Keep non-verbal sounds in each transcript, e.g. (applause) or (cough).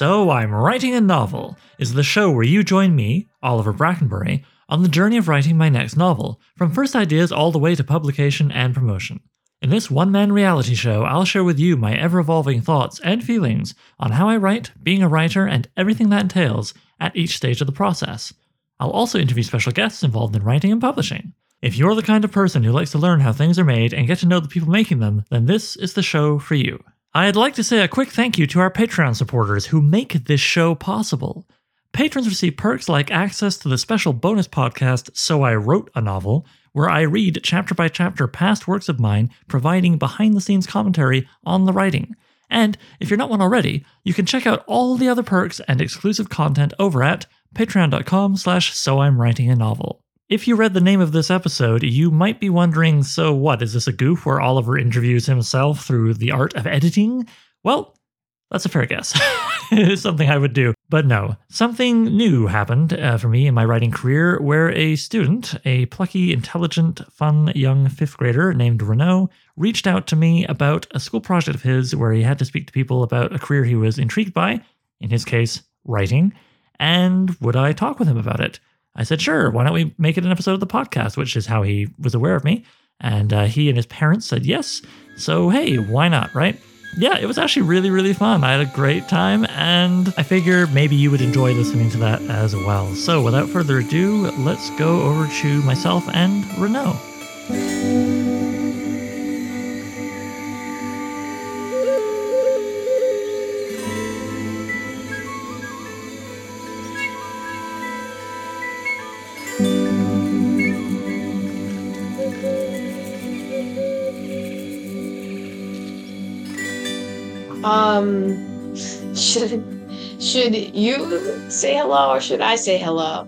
So I'm Writing a Novel is the show where you join me, Oliver Brackenbury, on the journey of writing my next novel, from first ideas all the way to publication and promotion. In this one man reality show, I'll share with you my ever evolving thoughts and feelings on how I write, being a writer, and everything that entails at each stage of the process. I'll also interview special guests involved in writing and publishing. If you're the kind of person who likes to learn how things are made and get to know the people making them, then this is the show for you. I'd like to say a quick thank you to our Patreon supporters who make this show possible. Patrons receive perks like access to the special bonus podcast So I Wrote a Novel, where I read chapter by chapter past works of mine, providing behind the scenes commentary on the writing. And if you're not one already, you can check out all the other perks and exclusive content over at patreon.com slash so I'm writing a novel. If you read the name of this episode, you might be wondering so what, is this a goof where Oliver interviews himself through the art of editing? Well, that's a fair guess. (laughs) it's something I would do. But no, something new happened uh, for me in my writing career where a student, a plucky, intelligent, fun young fifth grader named Renault, reached out to me about a school project of his where he had to speak to people about a career he was intrigued by, in his case, writing, and would I talk with him about it? I said, sure, why don't we make it an episode of the podcast, which is how he was aware of me. And uh, he and his parents said yes. So, hey, why not, right? Yeah, it was actually really, really fun. I had a great time, and I figure maybe you would enjoy listening to that as well. So, without further ado, let's go over to myself and Renault. Should you say hello or should I say hello?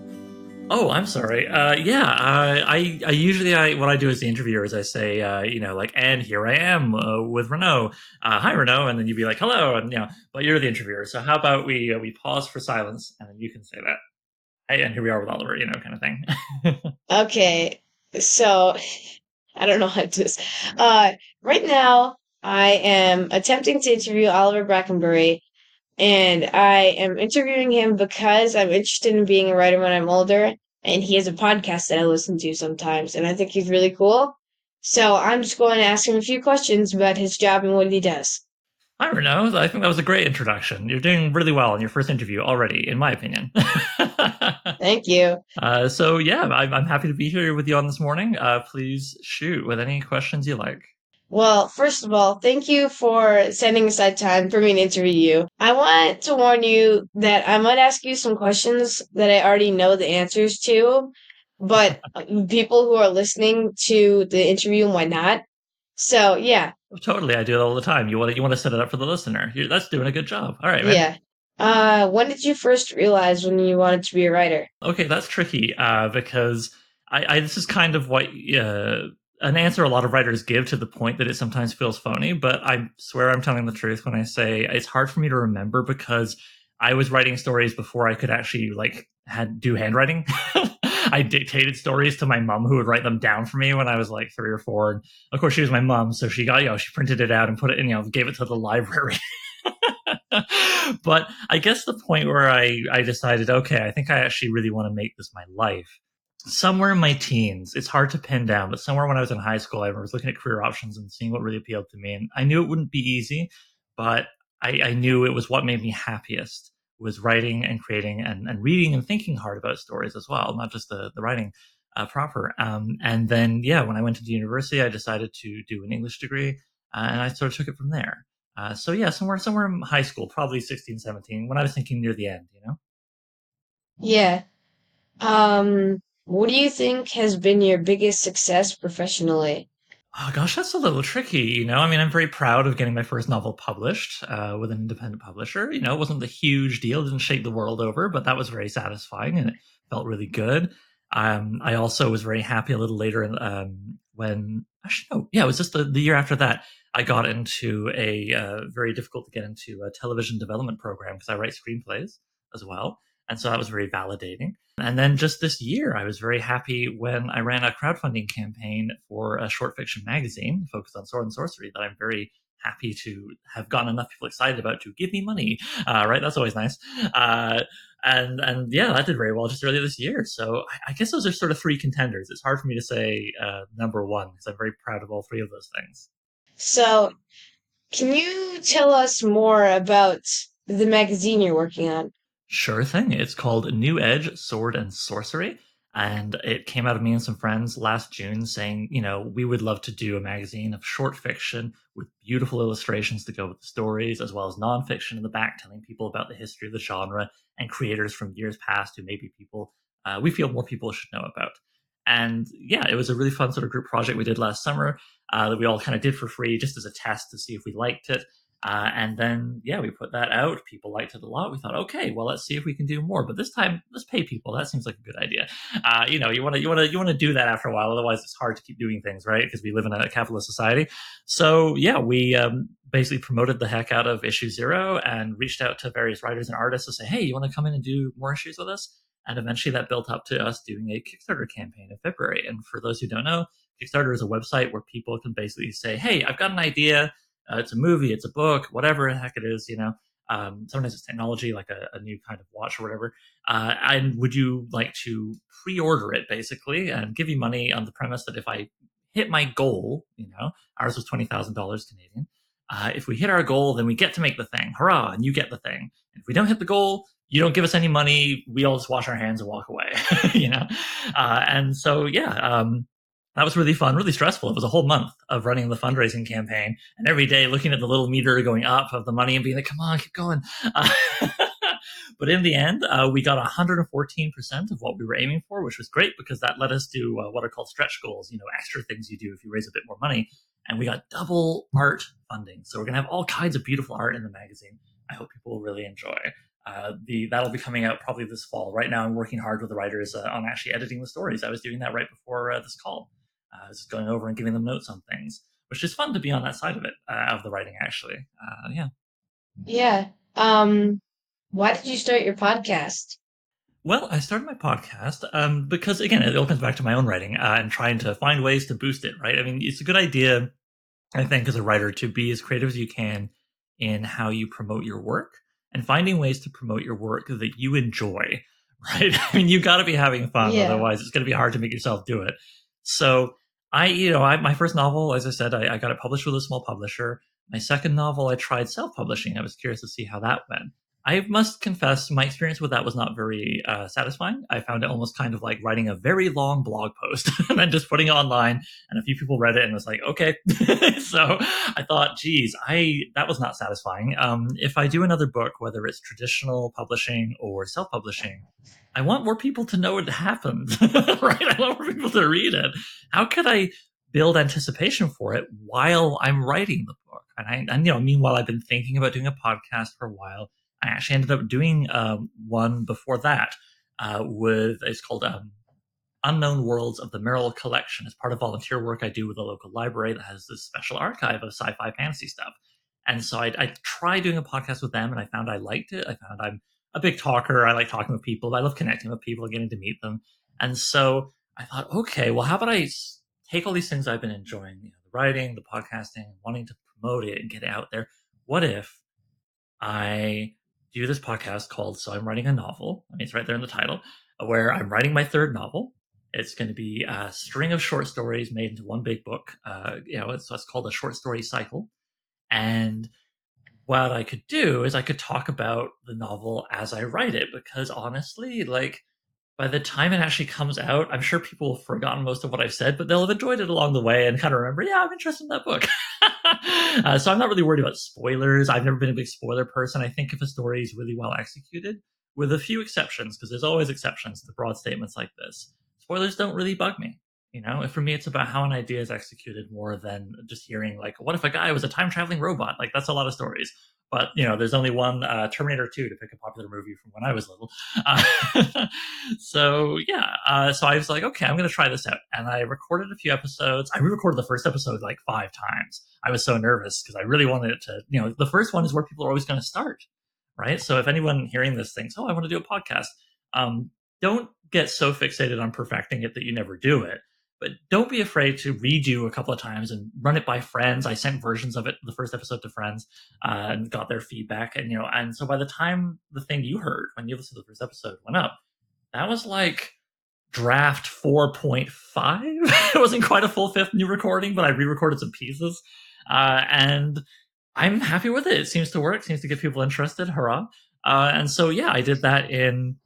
Oh, I'm sorry. Uh, yeah, uh, I, I usually I what I do as the interviewer is I say, uh, you know, like, and here I am uh, with Renault. Uh, hi, Renault, and then you'd be like, hello, and you know, but you're the interviewer, so how about we uh, we pause for silence, and then you can say that. Hey, and here we are with Oliver, you know, kind of thing. (laughs) Okay, so I don't know how to do this. Uh, right now I am attempting to interview Oliver Brackenbury, and I am interviewing him because I'm interested in being a writer when I'm older, and he has a podcast that I listen to sometimes, and I think he's really cool. So I'm just going to ask him a few questions about his job and what he does. Hi, know. I think that was a great introduction. You're doing really well in your first interview already, in my opinion. (laughs) Thank you. Uh, so yeah, I'm, I'm happy to be here with you on this morning. Uh, please shoot with any questions you like. Well, first of all, thank you for setting aside time for me to interview you. I want to warn you that I might ask you some questions that I already know the answers to, but people who are listening to the interview might not. So, yeah, Totally, I do it all the time. You want to, you want to set it up for the listener. You're, that's doing a good job. All right, man. yeah. Uh, when did you first realize when you wanted to be a writer? Okay, that's tricky uh, because I, I this is kind of what uh, an answer a lot of writers give to the point that it sometimes feels phony. But I swear I'm telling the truth when I say it's hard for me to remember because I was writing stories before I could actually like had do handwriting. (laughs) I dictated stories to my mom who would write them down for me when I was like three or four. And of course, she was my mom, so she got you know she printed it out and put it in you know gave it to the library. (laughs) but I guess the point where I I decided okay, I think I actually really want to make this my life. Somewhere in my teens, it's hard to pin down, but somewhere when I was in high school, I was looking at career options and seeing what really appealed to me. And I knew it wouldn't be easy, but I, I knew it was what made me happiest was writing and creating and, and reading and thinking hard about stories as well, not just the, the writing uh, proper. Um, and then, yeah, when I went to the university, I decided to do an English degree uh, and I sort of took it from there. Uh, so yeah, somewhere, somewhere in high school, probably 16, 17, when I was thinking near the end, you know? Yeah. Um, what do you think has been your biggest success professionally? Oh gosh, that's a little tricky. You know, I mean, I'm very proud of getting my first novel published uh, with an independent publisher. You know, it wasn't a huge deal, it didn't shake the world over, but that was very satisfying and it felt really good. Um, I also was very happy a little later um, when, actually, no, yeah, it was just the, the year after that. I got into a uh, very difficult to get into a television development program because I write screenplays as well. And so that was very validating. And then just this year, I was very happy when I ran a crowdfunding campaign for a short fiction magazine focused on sword and sorcery that I'm very happy to have gotten enough people excited about to give me money. Uh, right, that's always nice. Uh, and and yeah, that did very well just earlier this year. So I, I, guess those are sort of three contenders. It's hard for me to say uh, number one because I'm very proud of all three of those things. So, can you tell us more about the magazine you're working on? Sure thing. It's called New Edge Sword and Sorcery. And it came out of me and some friends last June saying, you know, we would love to do a magazine of short fiction with beautiful illustrations to go with the stories, as well as nonfiction in the back, telling people about the history of the genre and creators from years past who maybe people uh, we feel more people should know about. And yeah, it was a really fun sort of group project we did last summer uh, that we all kind of did for free just as a test to see if we liked it. Uh, and then, yeah, we put that out. People liked it a lot. We thought, okay, well, let's see if we can do more. But this time, let's pay people. That seems like a good idea. Uh, you know, you want to you want to you want to do that after a while. Otherwise, it's hard to keep doing things, right? Because we live in a capitalist society. So, yeah, we um, basically promoted the heck out of issue zero and reached out to various writers and artists to say, hey, you want to come in and do more issues with us? And eventually, that built up to us doing a Kickstarter campaign in February. And for those who don't know, Kickstarter is a website where people can basically say, hey, I've got an idea uh, it's a movie, it's a book, whatever the heck it is, you know. Um, sometimes it's technology, like a, a, new kind of watch or whatever. Uh, and would you like to pre-order it basically and give you money on the premise that if I hit my goal, you know, ours was twenty thousand dollars Canadian. Uh, if we hit our goal, then we get to make the thing. Hurrah! And you get the thing. And If we don't hit the goal, you don't give us any money. We all just wash our hands and walk away. (laughs) you know. Uh, and so yeah, um, that was really fun, really stressful. It was a whole month of running the fundraising campaign and every day looking at the little meter going up of the money and being like, come on, keep going. Uh, (laughs) but in the end, uh, we got 114% of what we were aiming for, which was great because that let us do uh, what are called stretch goals, you know, extra things you do if you raise a bit more money. And we got double art funding. So we're going to have all kinds of beautiful art in the magazine. I hope people will really enjoy. Uh, the that'll be coming out probably this fall. Right now, I'm working hard with the writers uh, on actually editing the stories. I was doing that right before uh, this call uh, just going over and giving them notes on things, which is fun to be on that side of it uh, of the writing. Actually, uh, yeah. Yeah. Um, why did you start your podcast? Well, I started my podcast um, because, again, it all comes back to my own writing uh, and trying to find ways to boost it. Right? I mean, it's a good idea, I think, as a writer, to be as creative as you can in how you promote your work and finding ways to promote your work that you enjoy. (laughs) Right? I mean, you've got to be having fun, yeah. otherwise, it's going to be hard to make yourself do it. So I, you know, I, my first novel, as I said, I, I got it published with a small publisher. My second novel, I tried self publishing. I was curious to see how that went. I must confess, my experience with that was not very uh, satisfying. I found it almost kind of like writing a very long blog post (laughs) and then just putting it online. And a few people read it and was like, okay. (laughs) so I thought, geez, I that was not satisfying. Um, if I do another book, whether it's traditional publishing or self publishing, I want more people to know it happened, (laughs) right? I want more people to read it. How could I build anticipation for it while I'm writing the book? And I, and you know, meanwhile, I've been thinking about doing a podcast for a while. I actually ended up doing um, one before that uh, with it's called um, Unknown Worlds of the Merril Collection. It's part of volunteer work I do with a local library that has this special archive of sci-fi fantasy stuff. And so I, I tried doing a podcast with them, and I found I liked it. I found I'm a big talker. I like talking with people. I love connecting with people, and getting to meet them. And so I thought, okay, well, how about I take all these things I've been enjoying, you know, the writing, the podcasting, wanting to promote it and get it out there. What if I do this podcast called So I'm Writing a Novel? I mean, it's right there in the title, where I'm writing my third novel. It's going to be a string of short stories made into one big book. Uh, you know, it's, it's called a short story cycle. And what I could do is I could talk about the novel as I write it because honestly, like by the time it actually comes out, I'm sure people have forgotten most of what I've said, but they'll have enjoyed it along the way and kind of remember, yeah, I'm interested in that book. (laughs) uh, so I'm not really worried about spoilers. I've never been a big spoiler person. I think if a story is really well executed, with a few exceptions, because there's always exceptions to broad statements like this, spoilers don't really bug me. You know, for me, it's about how an idea is executed more than just hearing like, "What if a guy was a time traveling robot?" Like that's a lot of stories. But you know, there's only one uh, Terminator 2 to pick a popular movie from when I was little. Uh, (laughs) so yeah, uh, so I was like, okay, I'm going to try this out, and I recorded a few episodes. I re-recorded the first episode like five times. I was so nervous because I really wanted it to. You know, the first one is where people are always going to start, right? So if anyone hearing this thinks, "Oh, I want to do a podcast," um, don't get so fixated on perfecting it that you never do it but don't be afraid to redo a couple of times and run it by friends. I sent versions of it, the first episode to friends, uh, and got their feedback. And, you know, and so by the time the thing you heard when you listened to the first episode went up, that was like draft 4.5. (laughs) it wasn't quite a full fifth new recording, but I re recorded some pieces. Uh, and I'm happy with it. It seems to work, seems to get people interested. Hurrah. Uh, and so, yeah, I did that in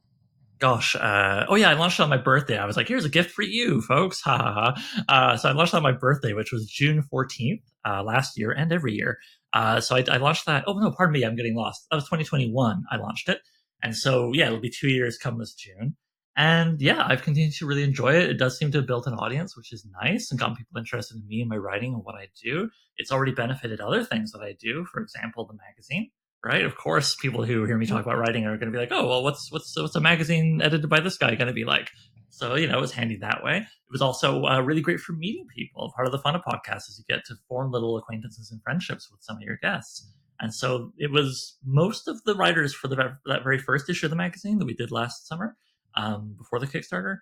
gosh, uh, oh yeah, I launched on my birthday. I was like, here's a gift for you, folks. (laughs) Ha ha ha. Uh, so I launched on my birthday, which was June 14th uh, last year and every year. Uh, so I, I, launched that. Oh no, pardon me, I'm getting lost. That was 2021. I launched it, and so yeah, it'll be two years come this June. And yeah, I've continued to really enjoy it. It does seem to have built an audience, which is nice, and gotten people interested in me and my writing and what I do. It's already benefited other things that I do. For example, the magazine right? Of course, people who hear me talk about writing are going to be like, "Oh, well, what's what's what's a magazine edited by this guy going to be like?" So you know, it was handy that way. It was also uh, really great for meeting people. Part of the fun of podcasts is you get to form little acquaintances and friendships with some of your guests. And so it was most of the writers for the that very first issue of the magazine that we did last summer, um, before the Kickstarter.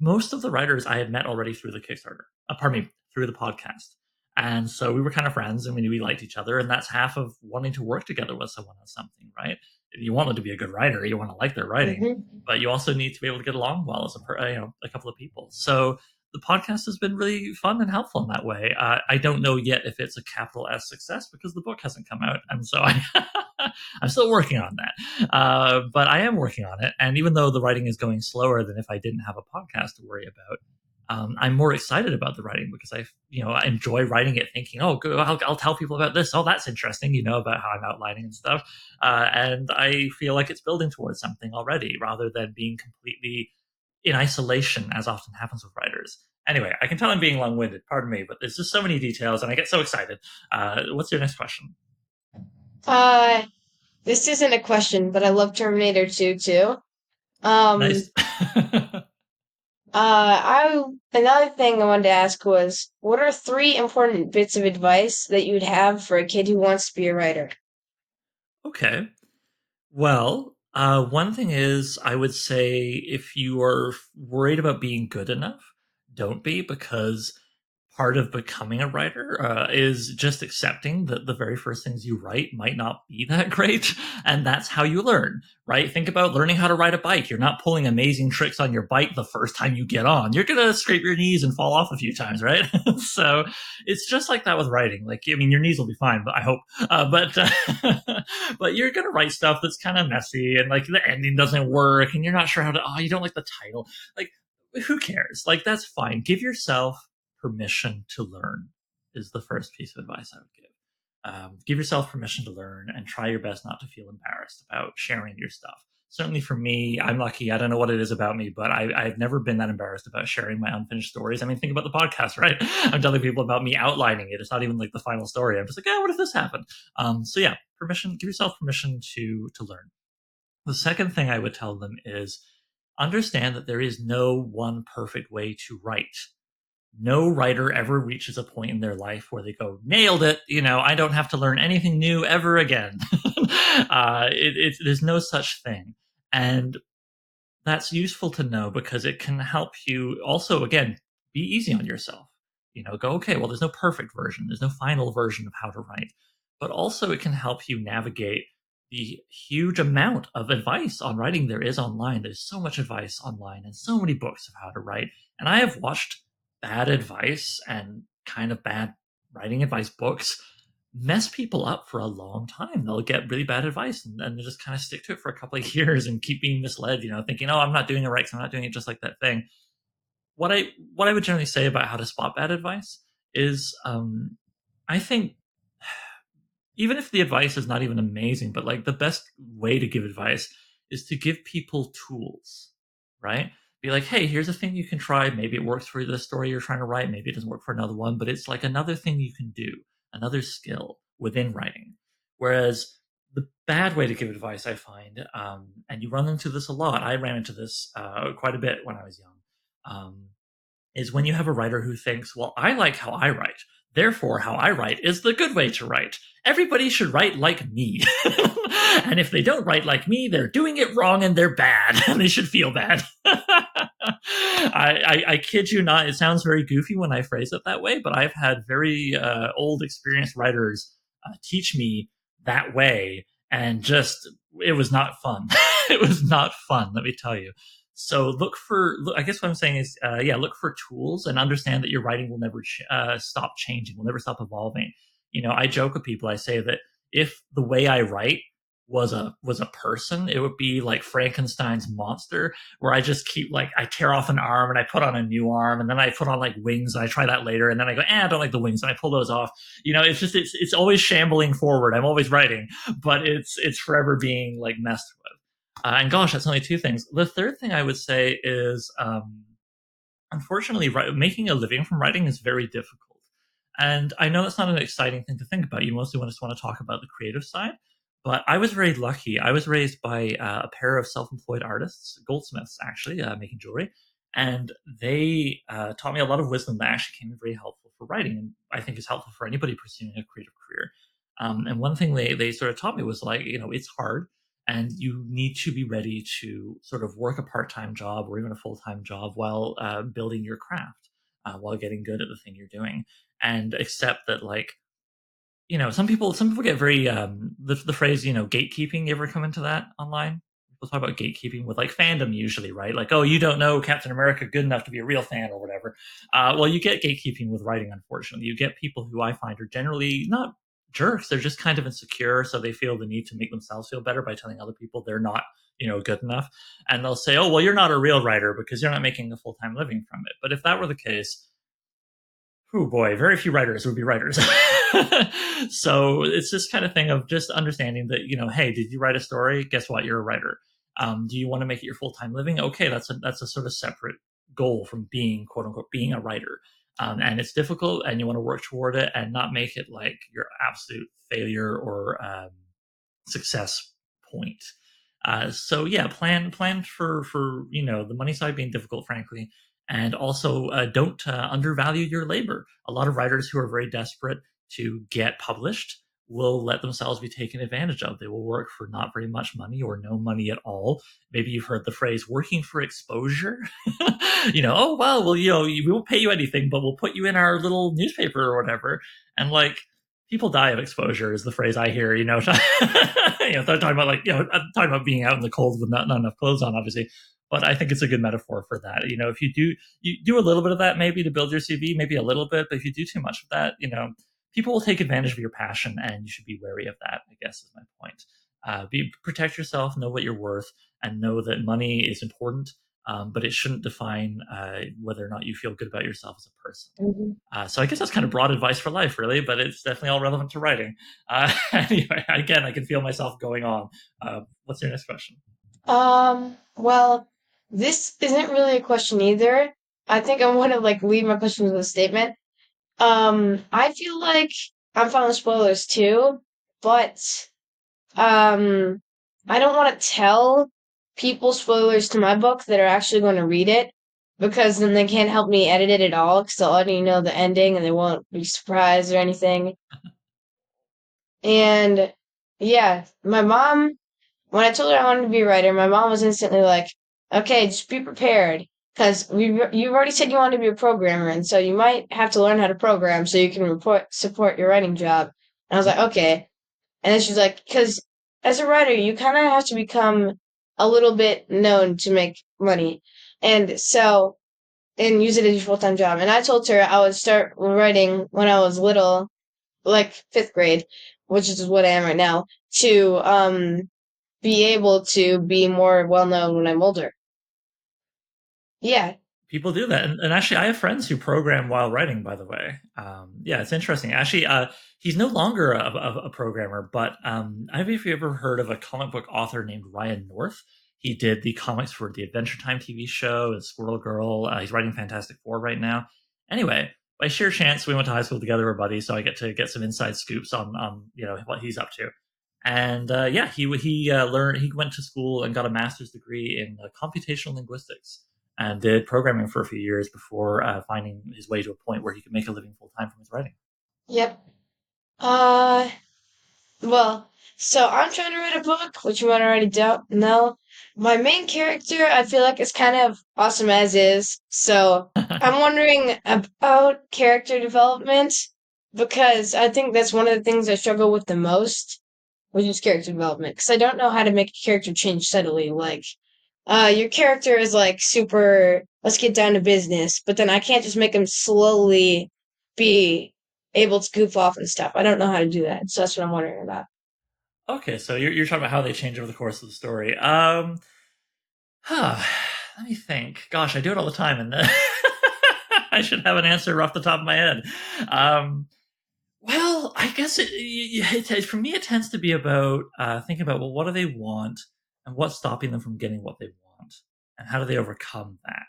Most of the writers I had met already through the Kickstarter. Uh, pardon me, through the podcast. And so we were kind of friends and we knew we liked each other. And that's half of wanting to work together with someone on something, right? You want them to be a good writer, you want to like their writing, mm-hmm. but you also need to be able to get along well as a, you know, a couple of people. So the podcast has been really fun and helpful in that way. Uh, I don't know yet if it's a capital S success because the book hasn't come out. And so (laughs) I, I'm still working on that. Uh, but I am working on it. And even though the writing is going slower than if I didn't have a podcast to worry about, um, I'm more excited about the writing because I, you know, I enjoy writing it, thinking, oh, good, I'll, I'll, tell people about this. Oh, that's interesting, you know, about how I'm outlining and stuff. Uh, and I feel like it's building towards something already, rather than being completely in isolation, as often happens with writers. Anyway, I can tell I'm being long-winded. Pardon me, but there's just so many details, and I get so excited. Uh, what's your next question? Uh, this isn't a question, but I love Terminator 2 too. Um, nice. (laughs) Uh, I another thing I wanted to ask was, what are three important bits of advice that you'd have for a kid who wants to be a writer? Okay. Well, uh, one thing is, I would say if you are worried about being good enough, don't be because part of becoming a writer uh, is just accepting that the very first things you write might not be (laughs) that great and that's how you learn right? Think about learning how to ride a bike. You're not pulling amazing tricks on your bike the first time you get on. You're gonna scrape your knees and fall off a few times right? (laughs) So it's just like that with writing. Like i mean your knees will be fine but i hope uh, but uh, (laughs) but you're gonna write stuff that's kind of messy and like the ending doesn't work and you're not sure how to oh you don't like the title. Like who cares? Like that's fine. Give yourself permission to learn is the first piece of advice I would give. Um, give yourself permission to learn and try your best not to feel embarrassed about sharing your stuff. Certainly for me, I'm lucky. I don't know what it is about me, but I, have never been that embarrassed about sharing my unfinished stories. I mean, think about the podcast, (laughs) right? I'm telling people about me outlining it. It's not even like the final story. I'm just like, yeah, what if this happened? Um, so yeah, permission. Give yourself permission to to learn. The second thing I would tell them is understand that there is no one perfect way to write no writer ever reaches a point in their life where they go nailed it you know i don't have to learn anything new ever again. (laughs) Uh, it, it, there's no such thing. And that's useful to know because it can help you also again be easy on yourself. You know go okay well there's no perfect version. There's no final version of how to write. But also it can help you navigate the huge amount of advice on writing there is online. There's so much advice online and so many books of how to write. And i have watched bad advice and kind of bad writing advice books mess people up for a long time. They'll get really bad advice and then they just kind of stick to it for a couple of (laughs) years and keep being misled, you know, thinking, oh, I'm not doing it right, so I'm not doing it just like that thing. What I what I would generally say about how to spot bad advice is um, I think (sighs) even if the advice is not even amazing, but like the best way to give advice is to give people tools, right? Be like, hey, here's a thing you can try. Maybe it works for the story you're trying to write. Maybe it doesn't work for another one, but it's like another thing you can do, another skill within writing. Whereas the bad way to give advice, I find, um, and you run into this a lot. I ran into this uh, quite a bit when I was young. Um, is when you have a writer who thinks, well, I like how I write. Therefore, how I write is the good way to write. Everybody should write like me. (laughs) and if they don't write like me, they're doing it wrong and they're bad, (laughs) and they should feel bad. (laughs) I, I, I, kid you not, it sounds very goofy when I phrase it that way, but I've had very uh, old, experienced writers uh, teach me that way, and just it was not fun. (laughs) it was not fun, let me tell you. So look for, I guess what I'm saying is, uh, yeah, look for tools and understand that your writing will never uh, stop changing, will never stop evolving. You know, I joke with people, I say that if the way I write was a was a person, it would be like Frankenstein's monster, where I just keep like I tear off an arm and I put on a new arm, and then I put on like wings and I try that later, and then I go, eh, I don't like the wings, and I pull those off. You know, it's just it's it's always shambling forward. I'm always writing, but it's it's forever being like messed with. Uh, and gosh, that's only two things. The third thing I would say is, um, unfortunately, right, making a living from writing is very difficult. And I know that's not an exciting thing to think about. You mostly just want to talk about the creative side. But I was very lucky. I was raised by uh, a pair of self-employed artists, goldsmiths actually, uh, making jewelry, and they uh, taught me a lot of wisdom that actually came very helpful for writing, and I think is helpful for anybody pursuing a creative career. Um, and one thing they they sort of taught me was like, you know, it's hard, and you need to be ready to sort of work a part-time job or even a full-time job while uh, building your craft, uh, while getting good at the thing you're doing, and accept that like you know, some people some people get very um the the phrase, you know, gatekeeping. You ever come into that online? People talk about gatekeeping with like fandom usually, right? Like, oh, you don't know Captain America good enough to be a real fan or whatever. Uh, well, you get gatekeeping with writing, unfortunately. You get people who I find are generally not jerks. They're just kind of insecure, so they feel the need to make themselves feel better by telling other people they're not, you know, good enough. And they'll say, "Oh, well, you're not a real writer because you're not making a full time living from it." But if that were the case, oh boy, very few writers would be writers. (laughs) (laughs) so it's this kind of thing of just understanding that, you know, hey, did you write a story? Guess what? You're a writer. Um, do you want to make it your full time living? Okay, that's a that's a sort of separate goal from being quote unquote being a writer. Um, and it's difficult, and you want to work toward it and not make it like your absolute failure or um, success point. Uh, so yeah, plan plan for for you know the money side being difficult, frankly, and also uh, don't uh, undervalue your labor. A lot of writers who are very desperate to get published will let themselves be taken advantage of. They will work for not very much money or no money at all. Maybe you've heard the phrase working for exposure. (laughs) you know, oh, well, well, you know, we won't pay you anything, but we'll put you in our little newspaper or whatever. And like, people die of exposure is the phrase I hear, you know, (laughs) you know, talking about like, you know, talking about being out in the cold with not, not enough clothes on, obviously but I think it's a good metaphor for that. You know, if you do you do a little bit of that maybe to build your CV, maybe a little bit, but if you do too much of that, you know, people will take advantage of your passion, and you should be wary of that. I guess is my point. Uh, be protect yourself, know what you're worth, and know that money is important. Um, but it shouldn't define uh, whether or not you feel good about yourself as a person. Mm-hmm. Uh, so I guess that's kind of broad advice for life, really, but it's definitely all relevant to writing. Uh, (laughs) anyway, again, I can feel myself going on. Uh, what's your next question? Um. Well, this isn't really a question either. I think I want to like leave my question with a statement. Um, I feel like I'm with spoilers too, but um, I don't want to tell people spoilers to my book that are actually going to read it because then they can't help me edit it at all because they'll already know the ending and they won't be surprised or anything. And yeah, my mom, when I told her I wanted to be a writer, my mom was instantly like, Okay, just be prepared because we you've already said you want to be a programmer, and so you might have to learn how to program so you can report support your writing job. And I was like, okay. And then she's like, because as a writer, you kind of have to become a little bit known to make money, and so and use it as your full time job. And I told her I would start writing when I was little, like fifth grade, which is what I am right now, to um be able to be more well known when I'm older. Yeah. People do that. And, and, actually, I have friends who program while writing, by the way. Um, yeah, it's interesting. Actually, uh, he's no longer a, a, a programmer, but um, if you ever heard of a comic book author named Ryan North? He did the comics for the Adventure Time TV show and Squirrel Girl. Uh, he's writing Fantastic Four right now. Anyway, by sheer chance, we went to high school together, we're buddies, so I get to get some inside scoops on, on you know what he's up to. And uh, yeah, he he uh, learned he went to school and got a master's degree in uh, computational linguistics and did programming for a few years before uh, finding his way to a point where he could make a living full time from his writing. Yep. Uh, well, so I'm trying to write a book, which you might already don't know. My main character, I feel like, is kind of awesome as is. So (laughs) I'm wondering about character development because I think that's one of the things I struggle with the most, which is character development. Because I don't know how to make a character change subtly. Like, uh, your character is like super, let's get down to business, but then I can't just make him slowly be able to goof off and stuff. I don't know how to do that. So that's what I'm wondering about. Okay, so you're, you're talking about how they change over the course of the story. Um, huh, let me think. Gosh, I do it all the time, and (laughs) I should have an answer off the top of my head. Um, well, I guess it, it, it, for me it tends to be about uh, thinking about well, what do they want, and what's stopping them from getting what they want, and how do they overcome that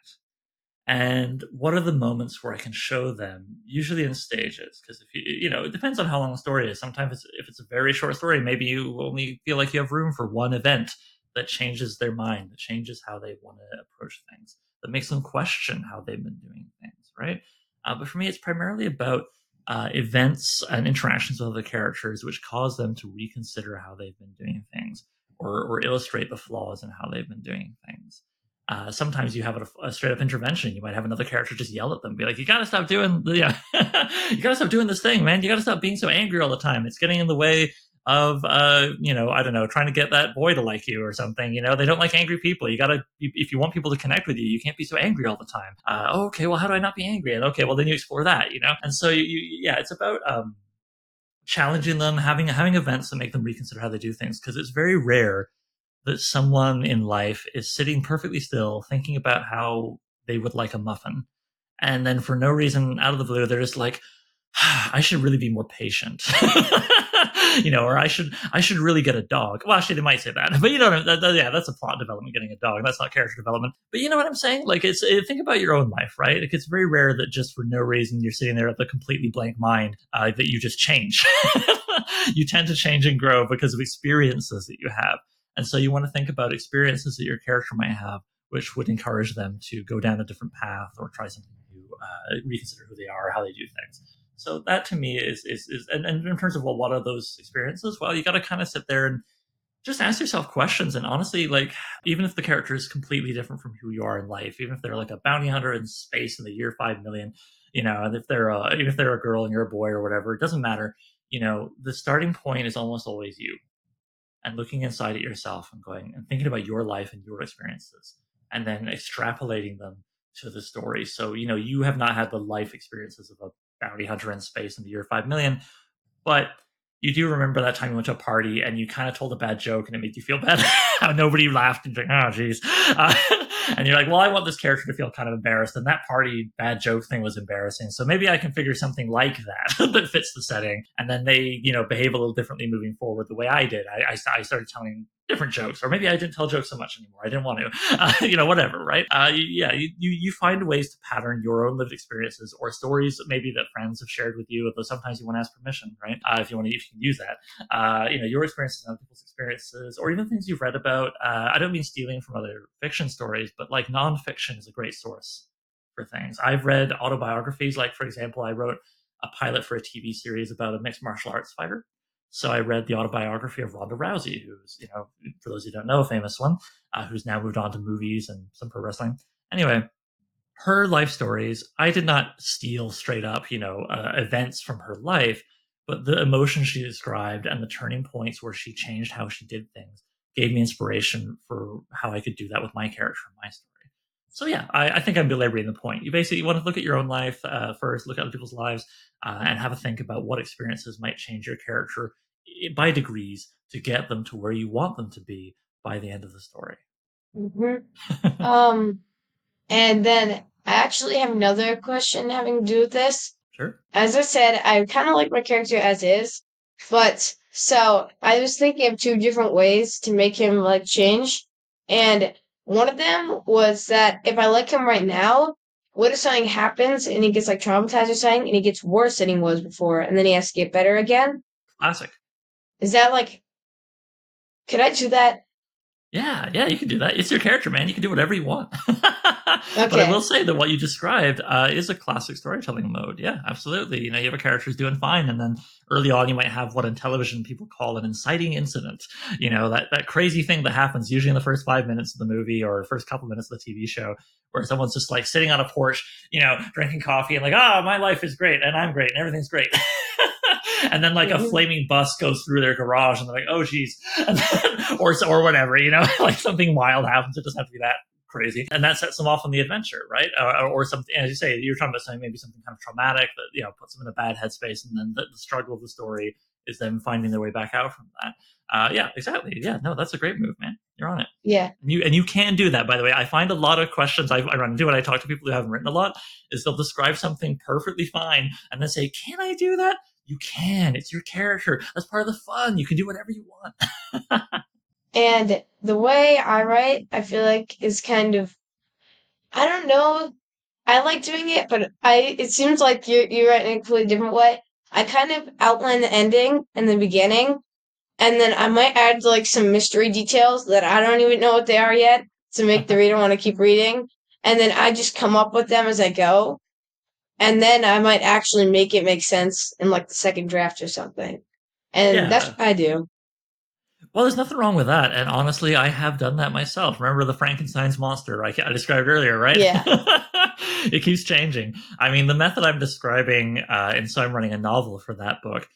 and what are the moments where I can show them, usually in stages? Because if you, you know, it depends on how long the story is. Sometimes it's, if it's a very short story, maybe you only feel like you have room for one event that changes their mind, that changes how they want to approach things, that makes them question how they've been doing things, right? Uh, but for me, it's primarily about uh, events and interactions with other characters which cause them to reconsider how they've been doing things or, or illustrate the flaws in how they've been doing things. Uh, sometimes you have a, a, straight up intervention. You might have another character just yell at them, be like, "You gotta stop doing the, (laughs) you gotta stop doing this thing, man. You gotta stop being so angry all the time. It's getting in the way of, uh, you know, I don't know, trying to get that boy to like you or something. You know, they don't like angry people. You gotta, if you want people to connect with you, you can't be so angry all the time. Uh, okay, well, how do I not be angry? And okay, well, then you explore that, you know. And so, you, you yeah, it's about um, challenging them, having having events that make them reconsider how they do things, because it's very rare that someone in life is sitting perfectly still thinking about how they would like a muffin. And then for no reason out of the blue they're just like ah, I should really be more patient, (laughs) (laughs) you know, or I should I should really get a dog. Well, actually, they might say that, (laughs) but you know, that, that, yeah, that's a plot development. Getting a dog, that's not character development. But you know what I'm saying? Like, it's it, think about your own life, right? Like, it's very rare that just for no reason you're sitting there with a completely blank mind uh, that you just change. (laughs) you tend to change and grow because of experiences that you have. And so you want to think about experiences that your character might have, which would encourage them to go down a different path or try something new, uh, reconsider who they are, how they do things. So that to me is is, is and, and in terms of well, what are those experiences? Well, you got to kind of sit there and just ask yourself questions. And honestly, like even if the character is completely different from who you are in life, even if they're like a bounty hunter in space in the year five million, you know, and if they're a, even if they're a girl and you're a boy or whatever, it doesn't matter. You know, the starting point is almost always you and looking inside at yourself and going and thinking about your life and your experiences and then extrapolating them to the story. So, you know, you have not had the life experiences of a bounty hunter in space in the year 5 million, but you do remember that time you went to a party and you kind of told a bad joke and it made you feel bad (laughs) nobody laughed and like, oh, geez. Uh, (laughs) and you're like, well, I want this character to feel kind of embarrassed. And that party bad joke thing was embarrassing. So maybe I can figure something like that (laughs) that fits the setting. And then they, you know, behave a little differently moving forward the way I did. I, I, I started telling different jokes, or maybe I didn't tell jokes so much anymore. I didn't want to, (laughs) uh, you know, whatever, right? Uh, yeah, you, you find ways to pattern your own lived experiences or stories maybe that friends have shared with you, although sometimes you want to ask permission, right? Uh, if you want to, if you can use that, uh, you know, your experiences and other people's experiences, or even things you've read about. Uh, I don't mean stealing from other fiction stories, but like nonfiction is a great source for things. I've read autobiographies, like for example, I wrote a pilot for a TV series about a mixed martial arts fighter so I read the autobiography of Ronda Rousey, who's, you know, for those who don't know, a famous one, uh, who's now moved on to movies and some pro wrestling. Anyway, her life stories, I did not steal straight up, you know, uh, events from her life, but the emotions she described and the turning points where she changed how she did things gave me inspiration for how I could do that with my character and my story. So yeah, I, I think I'm belaboring the point. You basically want to look at your own life uh, first, look at other people's lives, uh, and have a think about what experiences might change your character by degrees to get them to where you want them to be by the end of the story. Mm-hmm. (laughs) um, and then I actually have another question having to do with this. Sure. As I said, I kind of like my character as is, but so I was thinking of two different ways to make him like change, and one of them was that if I like him right now, what if something happens and he gets like traumatized or something and he gets worse than he was before, and then he has to get better again? Classic. Is that like, could I do that? Yeah, yeah, you can do that. It's your character, man. You can do whatever you want. okay. (laughs) But I will say that what you described uh, is a classic storytelling mode. Yeah, absolutely. You know, you have a character who's doing fine, and then early on, you might have what in television people call an inciting incident. You know, that that crazy thing that happens usually in the first five minutes of the movie or first couple minutes of the TV show, where someone's just like sitting on a porch, you know, drinking coffee and like, oh, my life is great and I'm great and everything's great. (laughs) and then like a mm-hmm. flaming bus goes through their garage and they're like, oh geez, (laughs) or or whatever, you know, (laughs) like something wild happens. It doesn't have to be that crazy, and that sets them off on the adventure, right? Uh, or something, as you say, you're talking about something maybe something kind of traumatic that you know puts them in a bad headspace, and then the, the struggle of the story is them finding their way back out from that. Uh, yeah, exactly. Yeah, no, that's a great move, man. You're on it. Yeah. And you and you can do that. By the way, I find a lot of questions I, I run into when I talk to people who haven't written a lot is they'll describe something perfectly fine and then say, "Can I do that?" You can. It's your character. That's part of the fun. You can do whatever you want. and the way I write, I feel like is kind of I don't know. I like doing it, but I it seems like you you write in a completely different way. I kind of outline the ending and the beginning, and then I might add like some mystery details that I don't even know what they are yet to make the reader want to keep reading. And then I just come up with them as I go and then I might actually make it make sense in like the second draft or something. And yeah. that's what I do. Well, there's nothing wrong with that. And honestly, I have done that myself. Remember the Frankenstein's monster I, I described earlier, right? Yeah. (laughs) it keeps changing. I mean, the method I'm describing, uh, and so I'm running a novel for that book.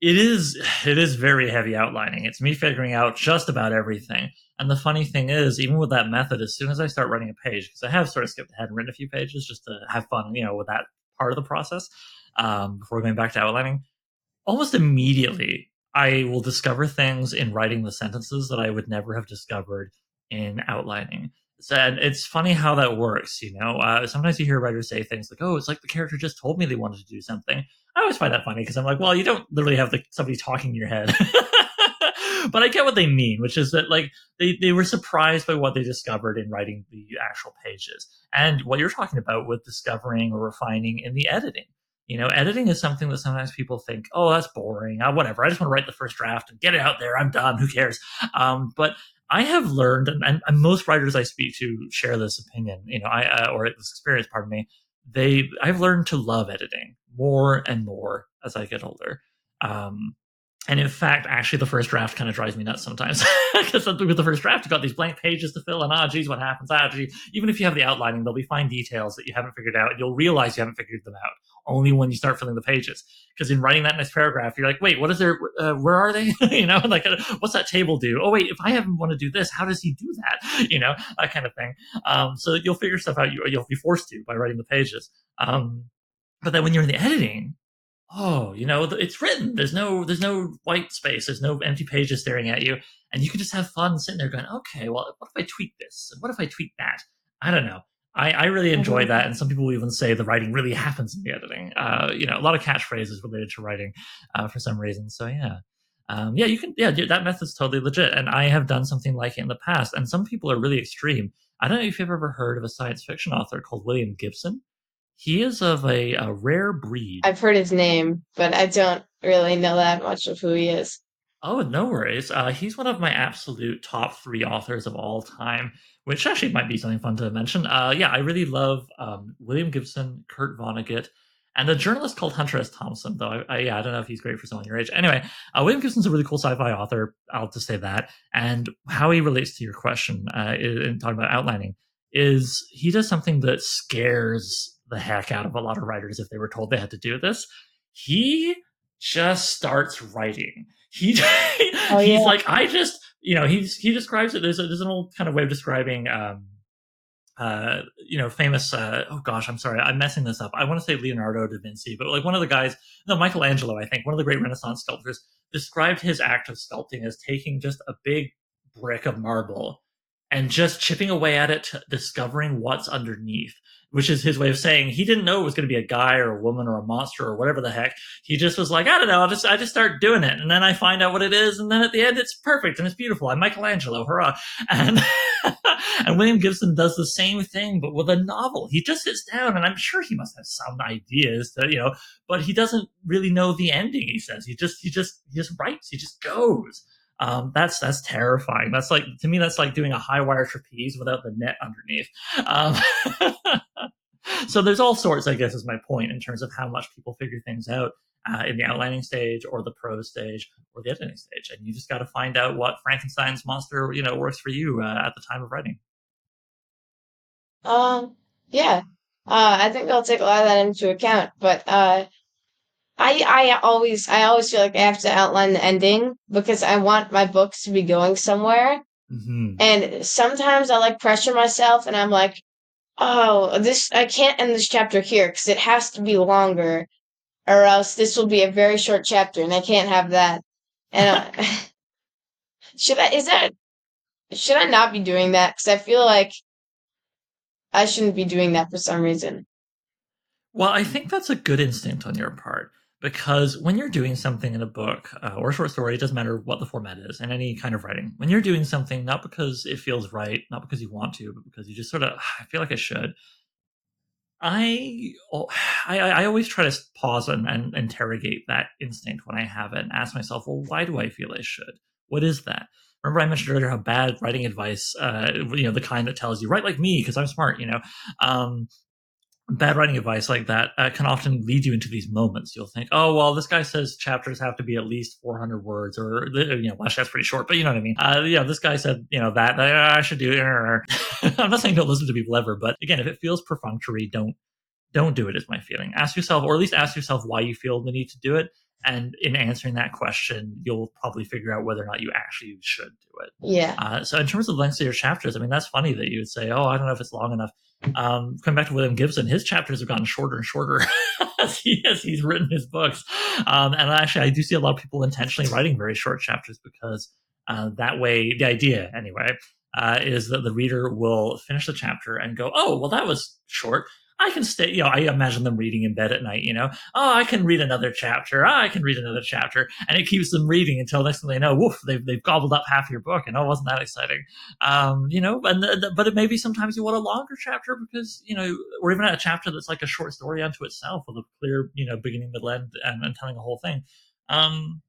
It is it is very heavy outlining. It's me figuring out just about everything. And the funny thing is, even with that method, as soon as I start writing a page, because I have sort of skipped ahead and written a few pages just to have fun, you know, with that part of the process um, before going back to outlining, almost immediately I will discover things in writing the sentences that I would never have discovered in outlining. And it's funny how that works, you know. Uh, sometimes you hear writers say things like, "Oh, it's like the character just told me they wanted to do something." I always find that funny because I'm like, "Well, you don't literally have the, somebody talking in your head." (laughs) but I get what they mean, which is that like they, they were surprised by what they discovered in writing the actual pages and what you're talking about with discovering or refining in the editing. You know, editing is something that sometimes people think, oh, that's boring. Uh, whatever. I just want to write the first draft and get it out there. I'm done. Who cares? Um, but I have learned, and, and, and, most writers I speak to share this opinion. You know, I uh, or this experience. Pardon me. They, I've learned to love editing more and more as I get older. Um, and in fact, actually, the first draft kind of drives me nuts sometimes (laughs) because with the first draft, you've got these blank pages to fill, and ah, geez, what happens? Ah, geez. Even if you have the outlining, there'll be fine details that you haven't figured out. You'll realize you haven't figured them out only when you start filling the pages. Because in writing that next paragraph, you're like, wait, what is there? Uh, where are they? (laughs) you know, (laughs) like, uh, what's that table do? Oh, wait, if I haven't want to do this, how does he do that? You know, that kind of thing. Um, so you'll figure stuff out. You, you'll be forced to by writing the pages. Um, but then when you're in the editing, oh, you know, it's written. There's no, there's no white space. There's no empty pages staring at you, and you can just have fun sitting there going, okay, well, what if I tweak this? What if I tweak that? I don't know. I, I really enjoy mm-hmm. that, and some people even say the writing really happens in the editing. Uh, you know, a lot of catchphrases related to writing uh, for some reason. So yeah, um, yeah, you can. Yeah, that method's totally legit, and I have done something like it in the past. And some people are really extreme. I don't know if you've ever heard of a science fiction author called William Gibson. He is of a, a rare breed. I've heard his name, but I don't really know that much of who he is. Oh, no worries. Uh, he's one of my absolute top three authors of all time, which actually might be something fun to mention. Uh, yeah, I really love um, William Gibson, Kurt Vonnegut, and a journalist called Hunter S. Thompson, though. I, I, yeah, I don't know if he's great for someone your age. Anyway, uh, William Gibson's a really cool sci fi author. I'll just say that. And how he relates to your question uh, in talking about outlining is he does something that scares the heck out of a lot of writers if they were told they had to do this. He just starts writing. He (laughs) oh, he's yeah. like, I just, you know, he's he describes it. There's a, there's an old kind of way of describing, um, uh, you know, famous. Uh, oh gosh, I'm sorry, I'm messing this up. I want to say Leonardo da Vinci, but like one of the guys, no, Michelangelo, I think, one of the great Renaissance sculptors, described his act of sculpting as taking just a big brick of marble and just chipping away at it, discovering what's underneath which is his way of saying he didn't know it was going to be a guy or a woman or a monster or whatever the heck. He just was like, I don't know, I just I just start doing it, and then I find out what it is, and then at the end it's perfect and it's beautiful. I'm Michelangelo, hurrah! (laughs) And and William Gibson does the same thing, but with a novel. He just sits down, and I'm sure he must have some ideas that, you know, but he doesn't really know the ending. He says he just he just he just writes, he just goes. Um, that's that's terrifying. That's like to me, that's like doing a high wire trapeze without the net underneath. Um, (laughs) so there's all sorts, I guess, is my point in terms of how much people figure things out uh, in the outlining stage or the prose stage or the editing stage, and you just got to find out what Frankenstein's monster you know works for you uh, at the time of writing. Um, yeah, uh, I think I'll take a lot of that into account, but uh, I I always I always feel like I have to outline the ending because I want my books to be going somewhere. Mm-hmm. And sometimes I like pressure myself, and I'm like, oh, this I can't end this chapter here because it has to be longer, or else this will be a very short chapter, and I can't have that. And uh, (laughs) should I? Is that should I not be doing that? Because I feel like I shouldn't be doing that for some reason. Well, I think that's a good instinct on your part because when you're doing something in a book uh, or a short story, it doesn't matter what the format is in any kind of writing. When you're doing something, not because it feels right, not because you want to, but because you just sort of, (sighs) I feel like I should. I, (sighs) I, I always try to pause and, and interrogate that instinct when I have it and ask myself, well, why do I feel I should? What is that? Remember, I mentioned earlier how bad writing advice, uh, you know, the kind that tells you write like me because I'm smart, you know, um, bad writing advice like that uh, can often lead you into these moments. You'll think, oh, well, this guy says chapters have to be at least 400 words, or, you know, well, that's pretty short, but you know what I mean? Uh, yeah, this guy said, you know, that, that I should do. (laughs) I'm not saying don't listen to people ever, but again, if it feels perfunctory, don't, don't do it is my feeling. Ask yourself, or at least ask yourself why you feel the need to do it. And in answering that question, you'll probably figure out whether or not you actually should do it. Yeah. Uh, so in terms of the lengths of your chapters, I mean, that's funny that you would say, oh, I don't know if it's long enough um, coming back to William Gibson, his chapters have gotten shorter and shorter (laughs) as, he, as he's written his books. Um, and actually, I do see a lot of people intentionally writing very short chapters because uh, that way, the idea anyway, uh, is that the reader will finish the chapter and go, oh, well, that was short. I can stay, you know, I imagine them reading in bed at night, you know, oh, I can read another chapter. Oh, I can read another chapter. And it keeps them reading until next thing they know, woof, they've, they've gobbled up half your book. And oh, wasn't that exciting? Um, you know, and, the, the, but it may be sometimes you want a longer chapter because, you know, or even a chapter that's like a short story unto itself with a clear, you know, beginning, middle, end, and, and telling a whole thing. Um,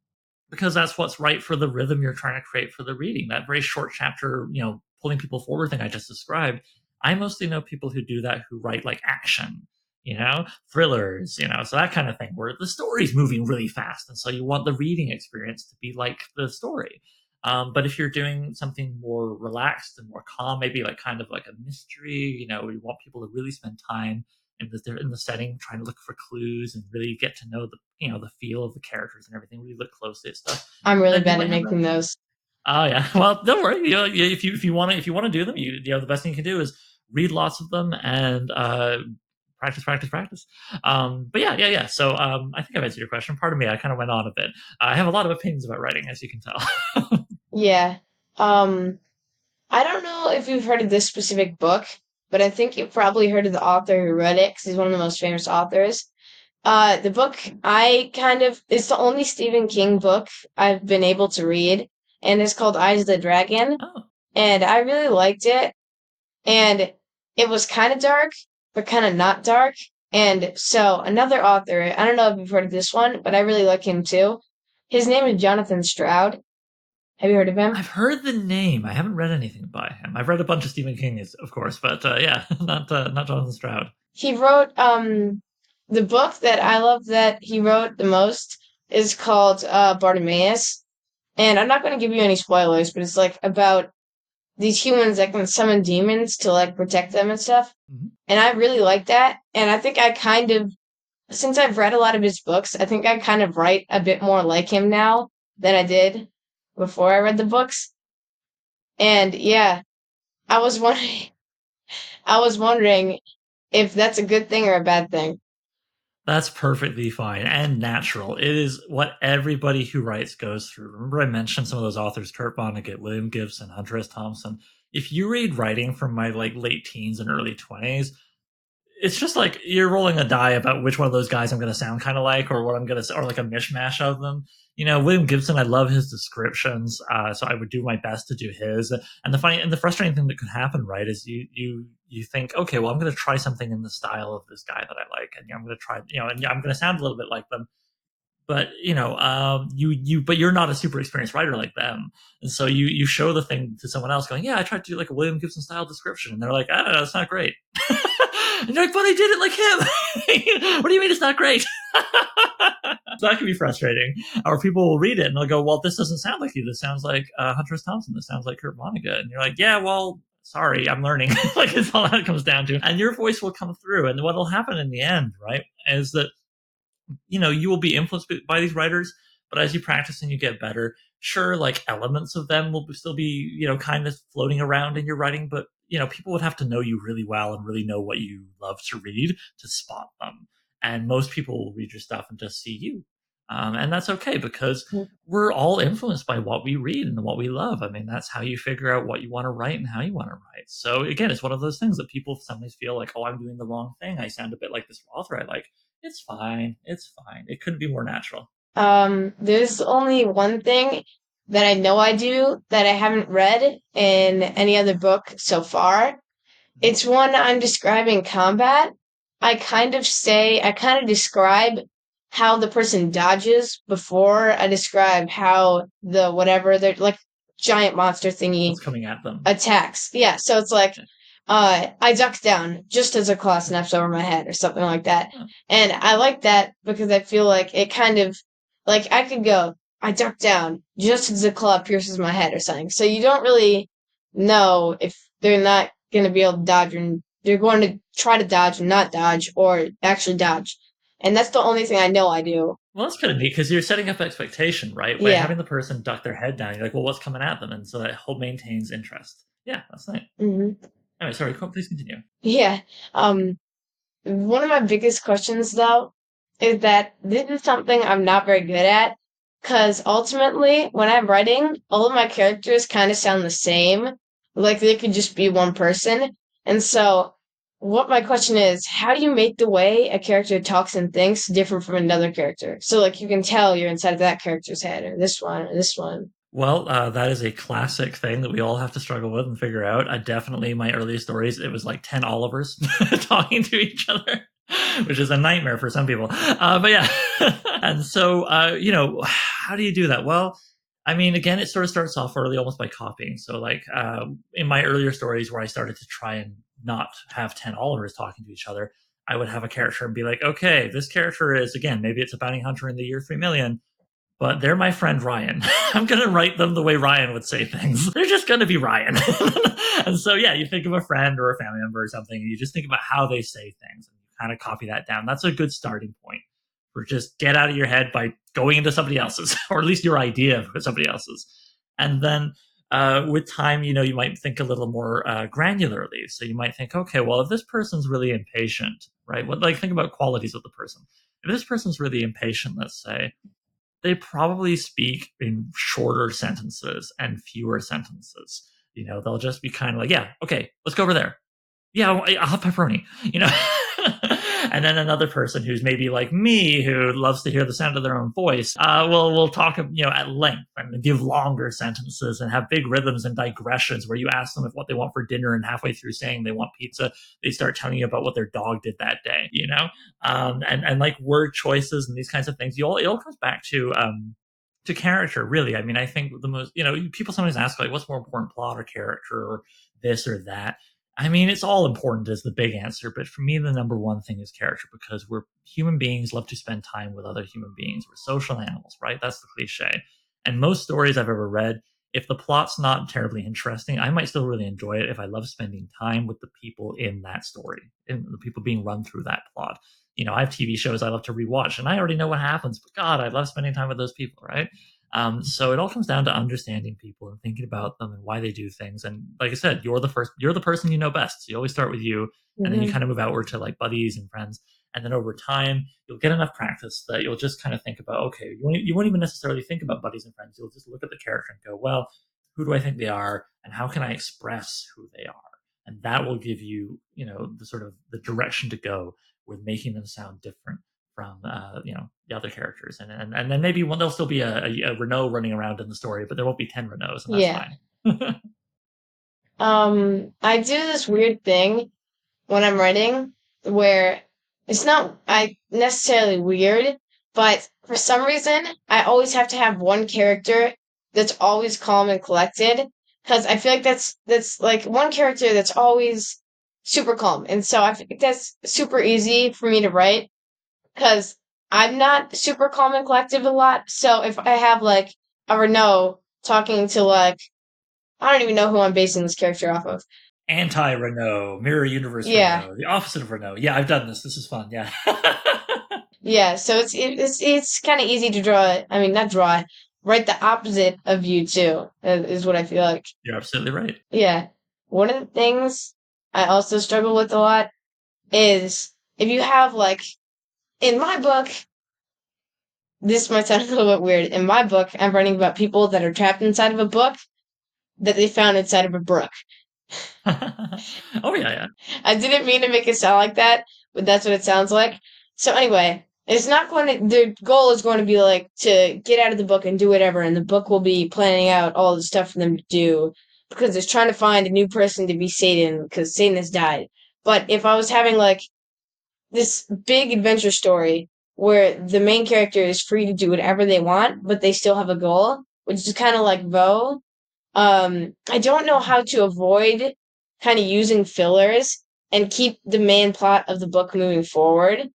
because that's what's right for the rhythm you're trying to create for the reading. That very short chapter, you know, pulling people forward thing I just described I mostly know people who do that who write like action, you know, thrillers, you know, so that kind of thing where the story's moving really fast. And so you want the reading experience to be like the story. Um, but if you're doing something more relaxed and more calm, maybe like kind of like a mystery, you know, you want people to really spend time in the in the setting, trying to look for clues and really get to know the you know the feel of the characters and everything. Really look closely at stuff. I'm really bad at making those. Oh yeah, (laughs) well don't worry. You know, if you if you want to if you want to do them, you you know the best thing you can do is read lots of them and uh, practice, practice, practice. Um, but yeah, yeah, yeah. So um, I think I've answered your question. Pardon me, I kind of went on a bit. I have a lot of opinions about writing, as you can tell. (laughs) yeah. Um, I don't know if you've heard of this specific book, but I think you've probably heard of the author who wrote it because he's one of the most famous authors. Uh, the book I kind of it's the only Stephen King book I've been able to read, and it's called Eyes of the Dragon. Oh. And I really liked it. And it was kind of dark, but kind of not dark. And so another author, I don't know if you've heard of this one, but I really like him too. His name is Jonathan Stroud. Have you heard of him? I've heard the name. I haven't read anything by him. I've read a bunch of Stephen King's, of course, but uh, yeah, (laughs) not uh, not Jonathan Stroud. He wrote um the book that I love that he wrote the most is called uh, Bartimaeus, and I'm not going to give you any spoilers, but it's like about these humans that can summon demons to like protect them and stuff. Mm-hmm. And I really like that. And I think I kind of, since I've read a lot of his books, I think I kind of write a bit more like him now than I did before I read the books. And yeah, I was (laughs) wondering, I was wondering if that's a good thing or a bad thing. That's perfectly fine and natural. It is what everybody who writes goes through. Remember, I mentioned some of those authors: Kurt Vonnegut, William Gibson, Hunter S. Thompson. If you read writing from my like late teens and early twenties, it's just like you're rolling a die about which one of those guys I'm going to sound kind of like, or what I'm going to, or like a mishmash of them you know, William Gibson, I love his descriptions, uh, so I would do my best to do his. And the funny and the frustrating thing that could happen, right, is you you you think, okay, well, I'm going to try something in the style of this guy that I like, and I'm going to try, you know, and I'm going to sound a little bit like them. but you know um, you you but you're not a super experienced writer like them and so you you show the thing to someone else going yeah i tried to do like a william gibson style description and they're like i don't know it's not great. (laughs) And you're like but i did it like him. (laughs) What do you mean it's not great? So (laughs) that can be frustrating or people will read it and they'll go well this doesn't sound like you. This sounds like uh, hunter s. Thompson. This sounds like kurt vonnegut and you're like yeah well sorry i'm learning. (laughs) Like it's all that comes down to. And your voice will come through and what'll happen in the end right is that you know you will be influenced by these writers but as you practice and you get better sure like elements of them will still be you know kind of floating around in your writing but you know people would have to know you really well and really know what you love to read to spot them. And most people will read your stuff and just see you um, and that's okay because mm. we're all influenced by what we read and what we love. I mean, that's how you figure out what you want to write and how you want to write. So again, it's one of those things that people sometimes feel like, oh, I'm doing the wrong thing. I sound a bit like this author I like it's fine. It's fine. It couldn't be more natural. Um, there's only one thing that I know I do that I haven't read in any other book so far. It's one I'm describing combat. I kind of say, I kind of describe how the person dodges before I describe how the whatever they're like giant monster thingy What's coming at them attacks. Yeah, so it's like uh, I duck down just as a claw snaps over my head or something like that. And I like that because I feel like it kind of, like I could go, I duck down just as the claw pierces my head or something. So you don't really know if they're not going to be able to dodge and they're going to try to dodge and not dodge or actually dodge. And that's the only thing I know I do. Well, that's kind of neat because you're setting up expectation, right? By yeah. having the person duck their head down, you're like, well, what's coming at them? And so that whole maintains interest. Yeah, that's nice. Mm-hmm. Anyway, sorry, please continue. Yeah. Um, one of my biggest questions, though, is that this is something I'm not very good at. Because ultimately, when I'm writing, all of my characters kind of sound the same. Like they could just be one person. And so, what my question is, how do you make the way a character talks and thinks different from another character? So, like, you can tell you're inside of that character's head, or this one, or this one. Well, uh, that is a classic thing that we all have to struggle with and figure out. I definitely, my early stories, it was like 10 Olivers (laughs) talking to each other, which is a nightmare for some people. Uh, but yeah. (laughs) and so, uh, you know, how do you do that? Well, I mean, again, it sort of starts off early almost by copying. So, like uh, in my earlier stories where I started to try and not have 10 Olivers talking to each other, I would have a character and be like, okay, this character is, again, maybe it's a bounty hunter in the year 3 million but they're my friend Ryan. (laughs) I'm going to write them the way Ryan would say things. (laughs) They're just going to be Ryan. (laughs) and so, yeah, you think of a friend or a family member or something, and you just think about how they say things and kind of copy that down. That's a good starting point for just get out of your head by going into somebody else's, or at least your idea of somebody else's. And then uh, with time, you know, you might think a little more uh, granularly. So you might think, okay, well, if this person's really impatient, right? What like think about qualities of the person. If this person's really impatient, let's say, they probably speak in shorter sentences and fewer sentences. You know, they'll just be kind of like, yeah, okay, let's go over there. Yeah, I'll have pepperoni, you know. (laughs) and then another person who's maybe like me who loves to hear the sound of their own voice uh, will will talk you know at length and give longer sentences and have big rhythms and digressions where you ask them if what they want for dinner and halfway through saying they want pizza they start telling you about what their dog did that day you know? Um, and and like word choices and these kinds of things you all it all comes back to um, to character really. I mean i think the most you know people sometimes ask like what's more important plot or character or this or that I mean, it's all important is the big answer, but for me, the number one thing is character because we're human beings, love to spend time with other human beings. We're social animals, right? That's the cliche. And most stories I've ever read, if the plot's not terribly interesting, I might still really enjoy it if I love spending time with the people in that story, and the people being run through that plot. You know, I have TV shows I love to rewatch, and I already know what happens, but God, I love spending time with those people, right? Um, so it all comes down to understanding people and thinking about them and why they do things. And like I said, you're the first, you're the person you know best. So you always start with you, mm-hmm. and then you mm-hmm. kind of move outward to like buddies and friends. And then over time, you'll get enough practice that you'll just kind of think about, okay, you won't, you won't even necessarily think about buddies and friends. You'll just look at the character and go, well, who do I think they are, and how can I express who they are? And that will give you, you know, the sort of the direction to go with making them sound different from uh, you know the other characters, and and, and then maybe one, there'll still be a, a, a, Renault running around in the story, but there won't be ten Renaults, and that's yeah. fine. (laughs) um, I do this weird thing when I'm writing where it's not I necessarily weird, but for some reason, I always have to have one character that's always calm and collected because I feel like that's that's like one character that's always super calm, and so I think that's super easy for me to write because I'm not super calm and collective a lot. So if I have like a Renault talking to like I don't even know who I'm basing this character off of. Anti Renault, Mirror Universe Yeah. Renault, the opposite of Renault. Yeah, I've done this. This is fun. Yeah. (laughs) Yeah, so it's it, it's it's kind of easy to draw. I mean, not draw, write the opposite of you too. Is what I feel like. You're absolutely right. Yeah. One of the things I also struggle with a lot is if you have like in my book this might sound a little bit weird. In my book, I'm writing about people that are trapped inside of a book that they found inside of a brook. (laughs) oh yeah, yeah. I didn't mean to make it sound like that, but that's what it sounds like. So anyway, it's not going to the goal is going to be like to get out of the book and do whatever, and the book will be planning out all the stuff for them to do because it's trying to find a new person to be Satan because Satan has died. But if I was having like this big adventure story where the main character is free to do whatever they want, but they still have a goal, which is kind of like Vo. Um, I don't know how to avoid kind of using fillers and keep the main plot of the book moving forward.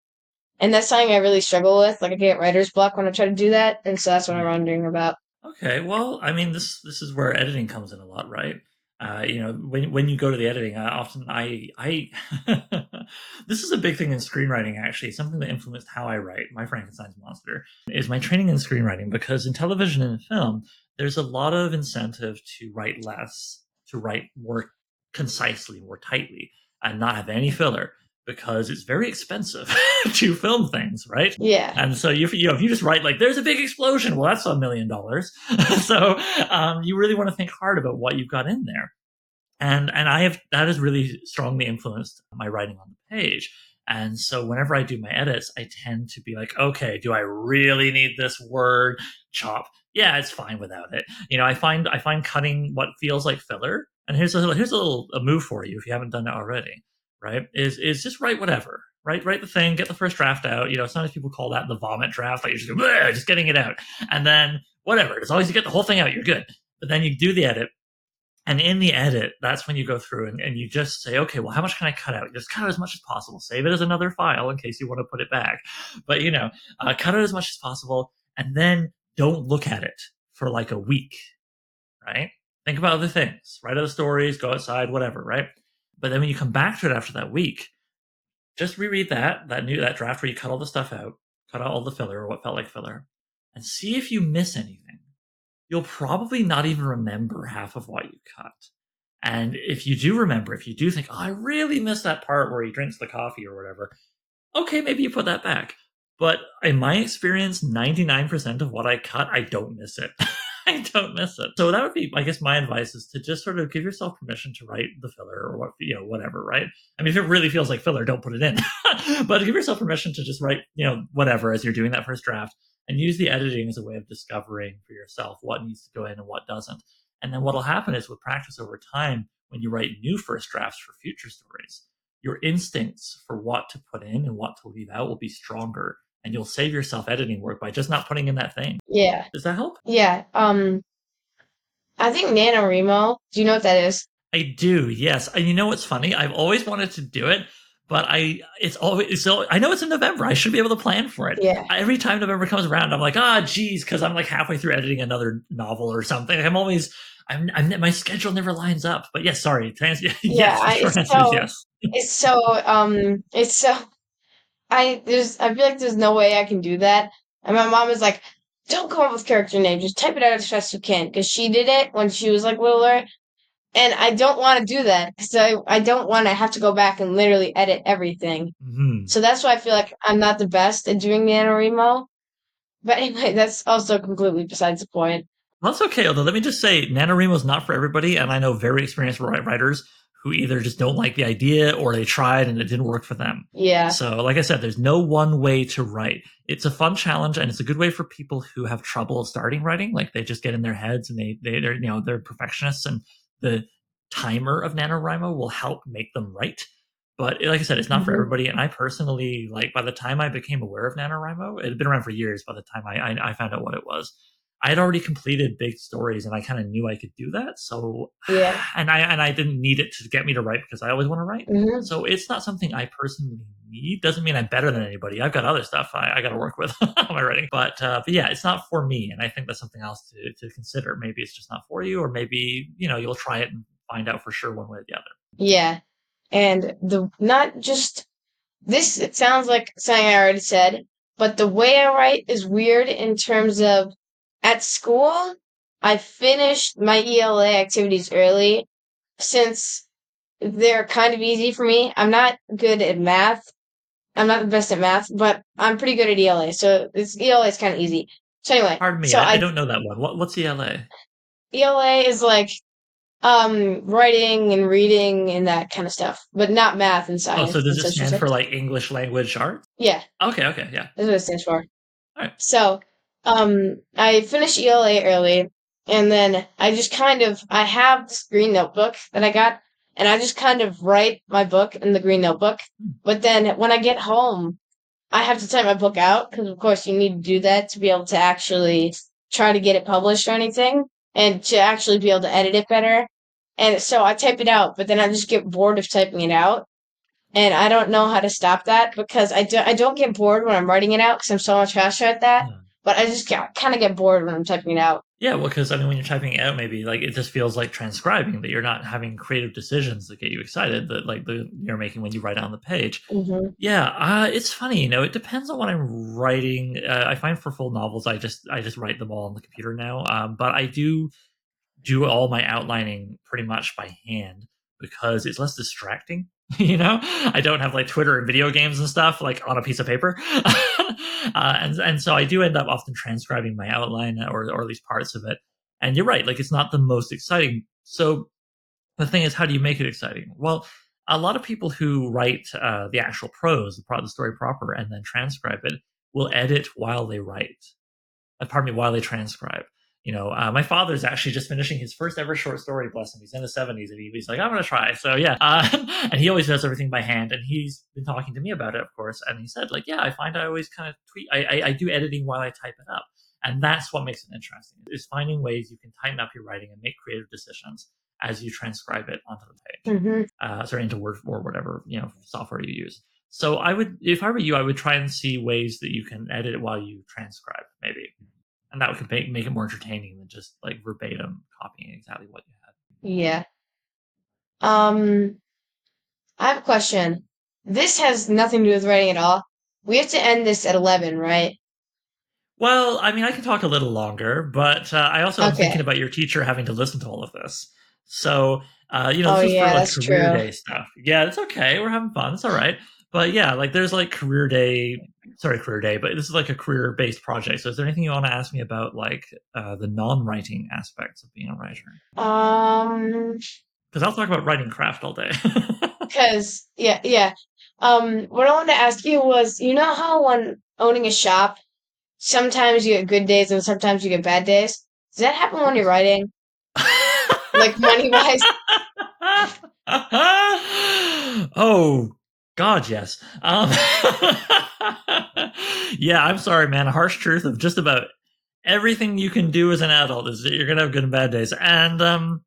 And that's something I really struggle with. Like I get writer's block when I try to do that, and so that's what I'm wondering about. Okay, well, I mean, this this is where editing comes in a lot, right? Uh, you know, when when you go to the editing, often I I (laughs) this is a big thing in screenwriting. Actually, something that influenced how I write my Frankenstein's monster is my training in screenwriting because in television and film, there's a lot of incentive to write less, to write more concisely, more tightly, and not have any filler because it's very expensive (laughs) to film things, right? Yeah. And so you, you know, if you just write like "there's a big explosion," well, that's a million dollars. (laughs) so um, you really want to think hard about what you've got in there. And and I have that has really strongly influenced my writing on the page. And so whenever I do my edits, I tend to be like, okay, do I really need this word chop? Yeah, it's fine without it. You know, I find I find cutting what feels like filler. And here's a here's a little a move for you if you haven't done it already. Right? Is is just write whatever right? Write the thing, get the first draft out. You know, sometimes people call that the vomit draft, like you're just, just getting it out. And then whatever, as long as you get the whole thing out, you're good. But then you do the edit. And in the edit, that's when you go through and, and you just say, okay, well, how much can I cut out? Just cut out as much as possible. Save it as another file in case you want to put it back. But, you know, uh, cut out as much as possible. And then don't look at it for like a week, right? Think about other things. Write other stories, go outside, whatever, right? But then when you come back to it after that week, just reread that that new that draft where you cut all the stuff out, cut out all the filler or what felt like filler, and see if you miss anything. You'll probably not even remember half of what you cut. And if you do remember, if you do think, oh, I really missed that part where he drinks the coffee or whatever, okay, maybe you put that back. But in my experience, 99% of what I cut, I don't miss it. (laughs) (laughs) I don't miss it. So that would be, I guess, my advice is to just sort of give yourself permission to write the filler or what, you know, whatever, right? I mean, if it really feels like filler, don't put it in. (laughs) but give yourself permission to just write, you know, whatever as you're doing that first draft and use the editing as a way of discovering for yourself what needs to go in and what doesn't. And then what'll happen is with practice over time, when you write new first drafts for future stories, your instincts for what to put in and what to leave out will be stronger. And you'll save yourself editing work by just not putting in that thing. Yeah. Does that help? Yeah. Um I think NaNoWriMo. Do you know what that is? I do, yes. And you know what's funny? I've always wanted to do it, but I it's always so I know it's in November. I should be able to plan for it. Yeah. Every time November comes around, I'm like, ah, geez, because I'm like halfway through editing another novel or something. I'm always I'm, I'm my schedule never lines up. But yes, sorry. To answer, (laughs) yes, Yeah, the I- short so- yes. (laughs) It's so um it's so I there's I feel like there's no way I can do that. And my mom is like, Don't come up with character names, just type it out as fast as you can. Because she did it when she was like littler. And I don't want to do that because I, I don't want to have to go back and literally edit everything. Mhm. So that's why I feel like I'm not the best at doing the NaNoWriMo. But anyway, that's also completely besides the point. That's okay. Although, let me just say, NaNoWriMo is not for everybody, and I know very experienced writers who either just don't like the idea or they tried and it didn't work for them. Yeah. So, like I said, there's no one way to write. It's a fun challenge, and it's a good way for people who have trouble starting writing. Like they just get in their heads, and they they they're you know they're perfectionists, and the timer of NaNoWriMo will help make them write. But like I said, it's not for Mhm. everybody. And I personally, like, by the time I became aware of NaNoWriMo, it had been around for years by the time I, I, I found out what it was. I had already completed big stories and I kind of knew I could do that. So, (sighs) Yeah. and I, and I didn't need it to get me to write because I always want to write. hmm So it's not something I personally need. Doesn't mean I'm better than anybody. I've got other stuff I, I got to work with (laughs) on my writing. But uh, but yeah, it's not for me, and I think that's something else to to consider. Maybe it's just not for you, or maybe you know you'll try it and find out for sure one way or the other. Yeah. And the not just this it sounds like something I already said, but the way I write is weird in terms of at school I finished my ELA activities early since they're kind of easy for me. I'm not good at math. I'm not the best at math, but I'm pretty good at ELA. So this ELA is kind of easy. So anyway, Pardon me, so I, I don't know that one. What what's ELA? ELA is like um writing and reading and that kind of stuff, but not math and science. Oh, so does it stand for like English language arts? Yeah, Okay, okay, yeah. that's what it stands for. Alright. So, um, I finished ELA early, and then I just kind of I have this green notebook that I got, and I just kind of write my book in the green notebook. Hmm. But then when I get home, I have to type my book out because, of course, you need to do that to be able to actually try to get it published or anything, and to actually be able to edit it better. And so I type it out, but then I just get bored of typing it out. And I don't know how to stop that because I, do, I don't get bored when I'm writing it out because I'm so much faster at that. Hmm. But I just kind of get bored when I'm typing it out. Yeah, well, because I mean, when you're typing it out, maybe like it just feels like transcribing that you're not having creative decisions that get you excited that like the you're making when you write it on the page. Mm-hmm. Yeah, uh, it's funny, you know. It depends on what I'm writing. Uh, I find for full novels, I just I just write them all on the computer now. Um, but I do do all my outlining pretty much by hand because it's less distracting. (laughs) you know, I don't have like Twitter and video games and stuff like on a piece of paper, (laughs) uh, and and so I do end up often transcribing my outline or or at least parts of it. And you're right, like it's not the most exciting. So the thing is, how do you make it exciting? Well, a lot of people who write uh, the actual prose, the, pro- the story proper, and then transcribe it will edit while they write. Uh, pardon me, while they transcribe. You know, uh, my father's actually just finishing his first ever short story. Bless him. He's in the seventies, and he, he's like, "I'm going to try." So yeah, (laughs) uh, and he always does everything by hand. And he's been talking to me about it, of course. And he said, like, "Yeah, I find I always kind of tweet. I, I, I do editing while I type it up, and that's what makes it interesting. Is finding ways you can tighten up your writing and make creative decisions as you transcribe it onto the page, Mm-hmm. uh, sorry, into Word or whatever you know software you use. So I would, if I were you, I would try and see ways that you can edit it while you transcribe, maybe, and that would make make it more entertaining than just like verbatim copying exactly what you had. Yeah. Um, I have a question. This has nothing to do with writing at all. We have to end this at 11, right? Well, I mean, I can talk a little longer, but uh, I also am thinking about your teacher having to listen to all of this. So, uh, you know, Oh, this is yeah, for like that's career true. day stuff. Yeah, it's okay. We're having fun. It's all right. But yeah, like there's like career day, sorry, career day, but this is like a career based project. So, is there anything you want to ask me about like uh, the non writing aspects of being a writer? Um, Because I'll talk about writing craft all day. (laughs) because, yeah, yeah. Um, what I wanted to ask you was, you know how when owning a shop, sometimes you get good days and sometimes you get bad days? Does that happen when you're writing? Like money-wise? (laughs) oh God, yes. Um, (laughs) yeah, I'm sorry, man. A harsh truth of just about everything you can do as an adult is that you're gonna have good and bad days. And um,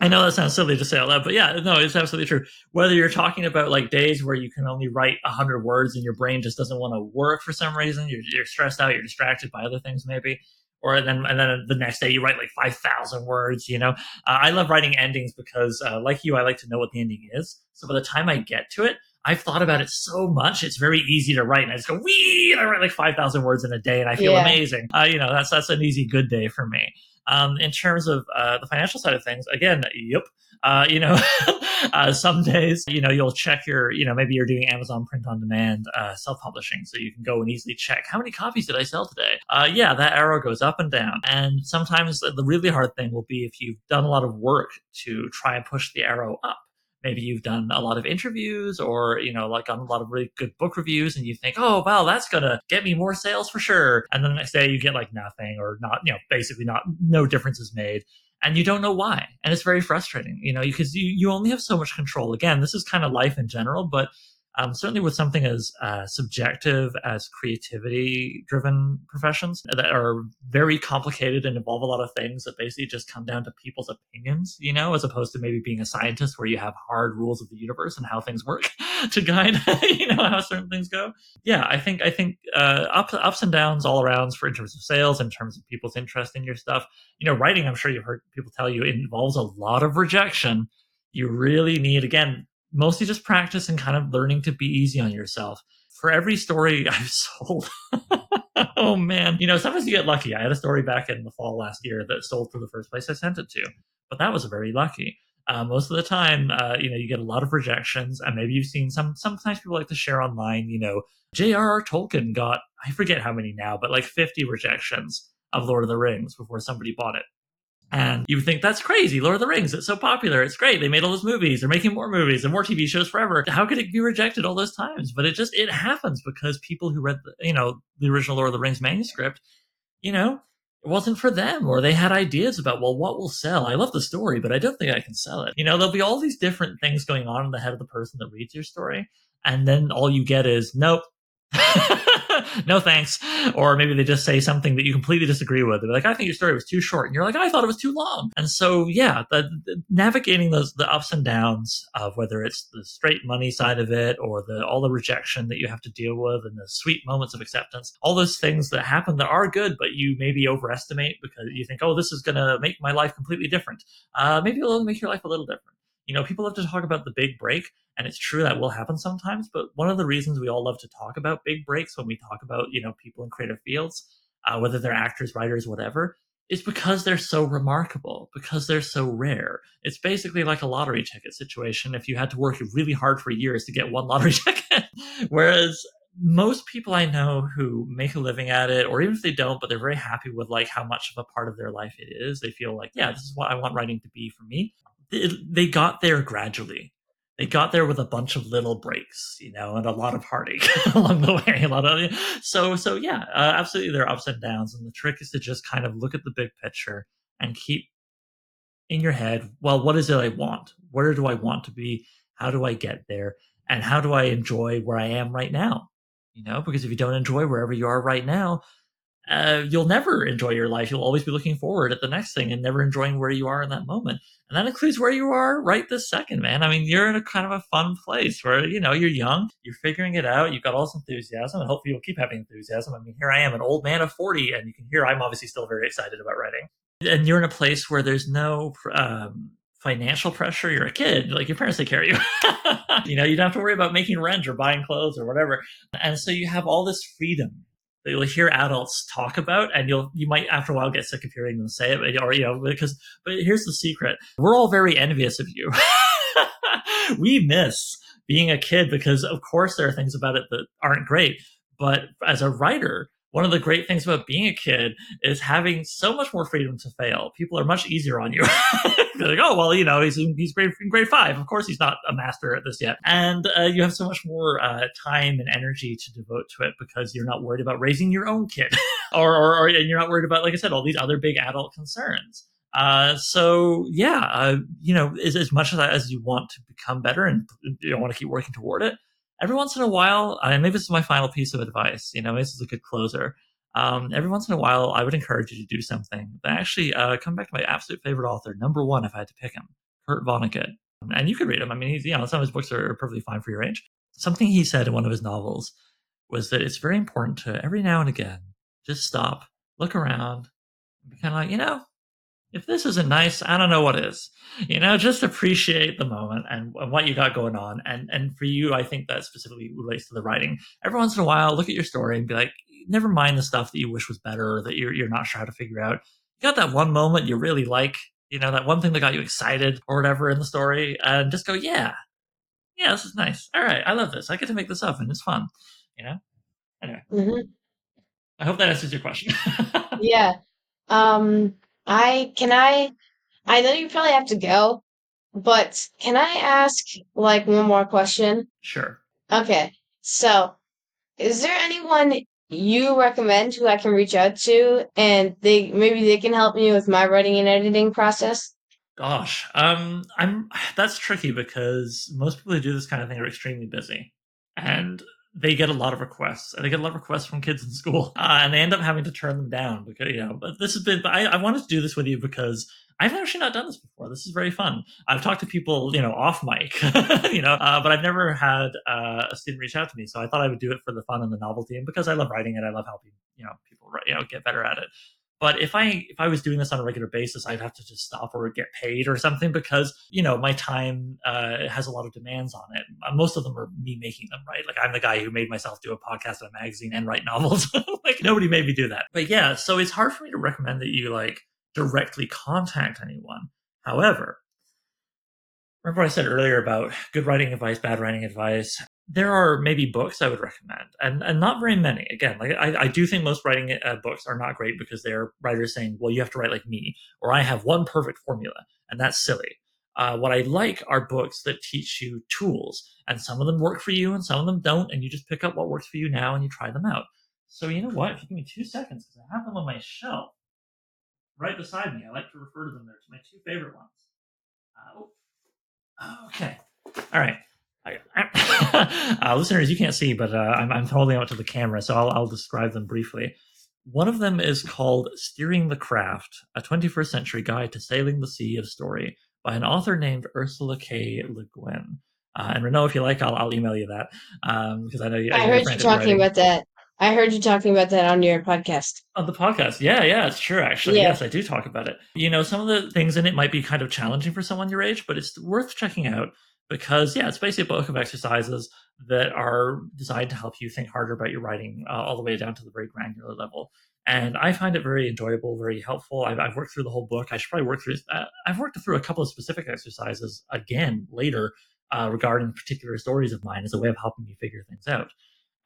I know that sounds silly to say out loud, but yeah, no, it's absolutely true. Whether you're talking about like days where you can only write hundred words and your brain just doesn't want to work for some reason, you're, you're stressed out, you're distracted by other things, maybe. Or then, and then the next day you write like five thousand words. You know, uh, I love writing endings because, uh, like you, I like to know what the ending is. So by the time I get to it, I've thought about it so much; it's very easy to write, and I just go wee, and I write like five thousand words in a day, and I feel Yeah. amazing. Uh, you know, that's that's an easy good day for me. Um, in terms of uh, the financial side of things, again, yep. Uh, you know, (laughs) uh, some days, you know, you'll check your, you know, maybe you're doing Amazon print on demand, uh, self publishing. So you can go and easily check how many copies did I sell today? Uh, yeah, that arrow goes up and down. And sometimes the really hard thing will be if you've done a lot of work to try and push the arrow up. Maybe you've done a lot of interviews or, you know, like on a lot of really good book reviews and you think, oh, wow, that's to get me more sales for sure. And then the next day you get like nothing or not, you know, basically not, no difference is made. and you don't know why and it's very frustrating you know because you, you only have so much control again this is kind of life in general but um, certainly with something as uh, subjective as creativity driven professions that are very complicated and involve a lot of things that basically just come down to people's opinions you know as opposed to maybe being a scientist where you have hard rules of the universe and how things work (laughs) to guide (laughs) you know how certain things go. Yeah i think i think uh, ups, ups and downs all around for in terms of sales in terms of people's interest in your stuff. You know writing i'm sure you've heard people tell you it involves a lot of rejection. You really need again mostly just practice and kind of learning to be easy on yourself. For every story (laughs) I've sold, oh man, you know, sometimes you get lucky. I had a story back in the fall last year that sold for the first place I sent it to, but that was very lucky. Uh, most of the time, uh, you know, you get a lot of rejections, and maybe you've seen some. Sometimes people like to share online. You know, J.R.R. Tolkien got I forget how many now, but like fifty rejections of Lord of the Rings before somebody bought it. And you would think that's crazy. Lord of the Rings, it's so popular. It's great. They made all those movies. They're making more movies and more TV shows forever. How could it be rejected all those times? But it just, it happens because people who read, the, you know, the original Lord of the Rings manuscript, you know, it wasn't for them or they had ideas about, well, what will sell? I love the story, but I don't think I can sell it. You know, there'll be all these different things going on in the head of the person that reads your story. And then all you get is, nope, (laughs) no thanks. Or maybe they just say something that you completely disagree with. They're like, I think your story was too short. And you're like, I thought it was too long. And so, yeah, the, the, navigating those, the ups and downs of whether it's the straight money side of it or the, all the rejection that you have to deal with and the sweet moments of acceptance, all those things that happen that are good, but you maybe overestimate because you think, oh, this is going to make my life completely different. Uh, maybe it'll make your life a little different you know, people love to talk about the big break, and it's true that will happen sometimes. But one of the reasons we all love to talk about big breaks when we talk about, you know, people in creative fields, uh, whether they're actors, writers, whatever, is because they're so remarkable, because they're so rare. It's basically like a lottery ticket situation. If you had to work really hard for years to get one (laughs) lottery ticket, whereas most people I know who make a living at it, or even if they don't, but they're very happy with like how much of a part of their life it is. They feel like, yeah, this is what I want writing to be for me they got there gradually. They got there with a bunch of little breaks, you know, and a lot of heartache (laughs) along the way. A lot of so so yeah, uh, absolutely there are ups and downs, and the trick is to just kind of look at the big picture and keep in your head, well, what is it I want? Where do I want to be? How do I get there? And how do I enjoy where I am right now? You know, because if you don't enjoy wherever you are right now, uh, you'll never enjoy your life. You'll always be looking forward at the next thing and never enjoying where you are in that moment. And that includes where you are right this second, man. I mean, you're in a kind of a fun place where, you know, you're young, you're figuring it out, you've got all this enthusiasm, and hopefully you'll keep having enthusiasm. I mean, here I am, an old man of 40, and you can hear I'm obviously still very excited about writing. And you're in a place where there's no um, financial pressure. You're a kid, like your parents take care of you. (laughs) you know, you don't have to worry about making rent or buying clothes or whatever. And so you have all this freedom that you'll hear adults talk about and you'll you might after a while get sick of hearing them say it or you know because but here's the secret. We're all very envious of you. (laughs) We miss being a kid because of course there are things about it that aren't great but as a writer one of the great things about being a kid is having so much more freedom to fail. People are much easier on you. (laughs) They're like, oh, well, you know, he's in, he's grade, in grade five. Of course, he's not a master at this yet. And uh, you have so much more uh, time and energy to devote to it because you're not worried about raising your own kid, (laughs) or, or, or, and you're not worried about, like I said, all these other big adult concerns. Uh, so yeah, uh, you know, as, as much as, as you want to become better and you want to keep working toward it, every once in a while, and maybe this is my final piece of advice, you know, this is a good closer. Um, every once in a while, I would encourage you to do something that actually uh, come back to my absolute favorite author, number one, if I had to pick him, Kurt Vonnegut. And you could read him. I mean, he's, you know, some of his books are perfectly fine for your age. Something he said in one of his novels was that it's very important to every now and again just stop, look around, be kind of like, you know, if this isn't nice, I don't know what is. You know, just appreciate the moment and, and, what you got going on. And and for you, I think that specifically relates to the writing. Every once in a while, look at your story and be like, never mind the stuff that you wish was better or that you're you're not sure how to figure out. You got that one moment you really like, you know, that one thing that got you excited or whatever in the story, and just go, yeah, yeah, this is nice. All right, I love this. I get to make this up and it's fun. You know. Anyway, mm-hmm. I hope that answers your question. (laughs) yeah. Um I can I I know you probably have to go, but can I ask like one more question? Sure. Okay. So, is there anyone you recommend who I can reach out to, and they maybe they can help me with my writing and editing process? Gosh, um, I'm (sighs) that's tricky because most people who do this kind of thing are extremely busy, and they get a lot of requests, and they get a lot of requests from kids in school, (laughs) uh, and they end up having to turn them down because you know. But this has been, I, I wanted to do this with you because I've actually not done this before. This is very fun. I've talked to people, you know, off mic, (laughs) you know, uh, but I've never had uh, a student reach out to me. So I thought I would do it for the fun and the novelty, and because I love writing it, I love helping, you know, people, you know, get better at it. But if I if I was doing this on a regular basis, I'd have to just stop or get paid or something because you know my time uh, has a lot of demands on it. Uh, most of them are me making them, right? Like I'm the guy who made myself do a podcast and a magazine and write novels. (laughs) like nobody made me do that. But yeah, so it's hard for me to recommend that you like directly contact anyone. However, remember I said earlier about good writing advice, bad writing advice there are maybe books I would recommend, and and not very many. Again, like I, I do think most writing uh, books are not great because they're writers saying, "Well, you have to write like me," or "I have one perfect formula," and that's silly. Uh, what I like are books that teach you tools, and some of them work for you, and some of them don't, and you just pick up what works for you now and you try them out. So you know what? If you give me two seconds, because I have them on my shelf right beside me. I like to refer to them. They're my two favorite ones. Uh, oh. Okay. All right. (laughs) uh, listeners, you can't see, but uh, I'm, I'm holding out to the camera, so I'll, I'll describe them briefly. One of them is called Steering the Craft, a 21st century guide to sailing the sea of story by an author named Ursula K. Le Guin. Uh, and Renault, if you like, I'll, I'll email you that because um, I know you. I heard you talking about that. I heard you talking about that on your podcast. On the podcast, yeah, yeah, it's true. Actually, yeah. yes, I do talk about it. You know, some of the things in it might be kind of challenging for someone your age, but it's worth checking out because yeah, it's basically a book of exercises that are designed to help you think harder about your writing uh, all the way down to the very granular level. And I find it very enjoyable, very helpful. I've, I've worked through the whole book. I should probably work through. Uh, I've worked through a couple of specific exercises again later uh, regarding particular stories of mine as a way of helping me figure things out.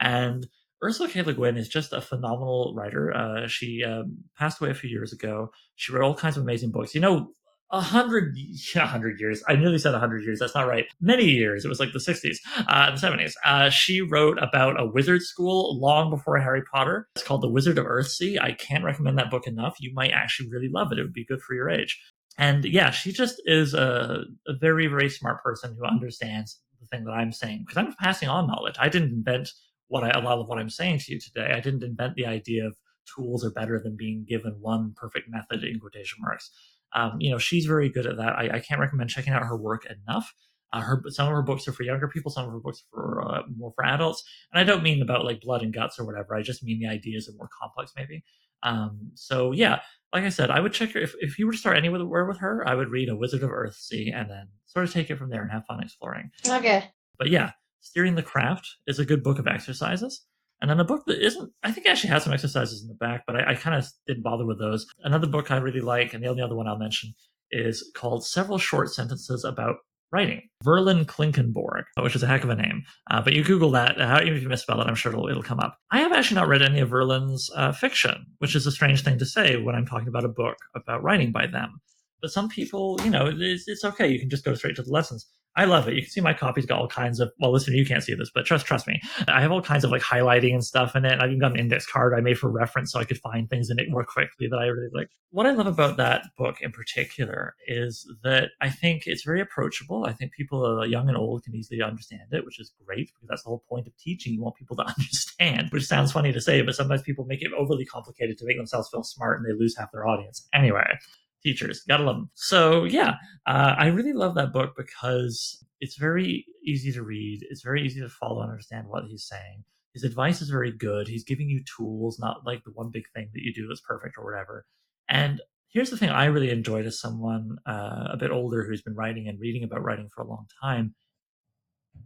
And Ursula K. Le Guin is just a phenomenal writer. Uh, she um, passed away a few years ago. She wrote all kinds of amazing books. You know, a hundred, (laughs) yeah, hundred years. I nearly said a hundred years. That's not right. Many years. It was like the sixties, uh, the seventies. Uh, she wrote about a wizard school long before Harry Potter. It's called The Wizard of Earthsea. I can't recommend that book enough. You might actually really love it. It would be good for your age. And yeah, she just is a, a very, very smart person who understands the thing that I'm saying because I'm passing on knowledge. I didn't invent what I, a lot of what I'm saying to you today. I didn't invent the idea of tools are better than being given one perfect method in quotation marks um, you know, she's very good at that. I, I, can't recommend checking out her work enough. Uh, her some of her books are for younger people, some of her books are for uh, more for adults, and I don't mean about like blood and guts or whatever. I just mean the ideas are more complex, maybe. Um, so yeah, like I said, I would check her if if you were to start anywhere with her, I would read A Wizard of Earthsea and then sort of take it from there and have fun exploring. Okay. But yeah, Steering the Craft is a good book of exercises. And then a book that isn't, I think actually has some exercises in the back, but I, I kind of didn't bother with those. Another book I really like, and the only other one I'll mention, is called Several Short Sentences About Writing. Verlyn Klinkenborg, which is a heck of a name. Uh, but you Google that, uh, even if you misspell it, I'm sure it'll, it'll come up. I have actually not read any of Verlyn's uh, fiction, which is a strange thing to say when I'm talking about a book about writing by them. But some people, you know, it's, it's okay. You can just go straight to the lessons. I love it. You can see my copy's got all kinds of well, listen, you can't see this, but trust trust me. I have all kinds of like highlighting and stuff in it. I've even got an index card I made for reference so I could find things in it more quickly that I really like. What I love about that book in particular is that I think it's very approachable. I think people uh, young and old can easily understand it, which is great because that's the whole point of teaching. You want people to (laughs) understand, which sounds funny to say, but sometimes people make it overly complicated to make themselves feel smart and they lose half their audience. Anyway, teachers. Gotta love them. So yeah, uh, I really love that book because it's very easy to read. It's very easy to follow and understand what he's saying. His advice is very good. He's giving you tools, not like the one big thing that you do that's perfect or whatever. And here's the thing I really enjoyed as someone uh, a bit older who's been writing and reading about writing for a long time.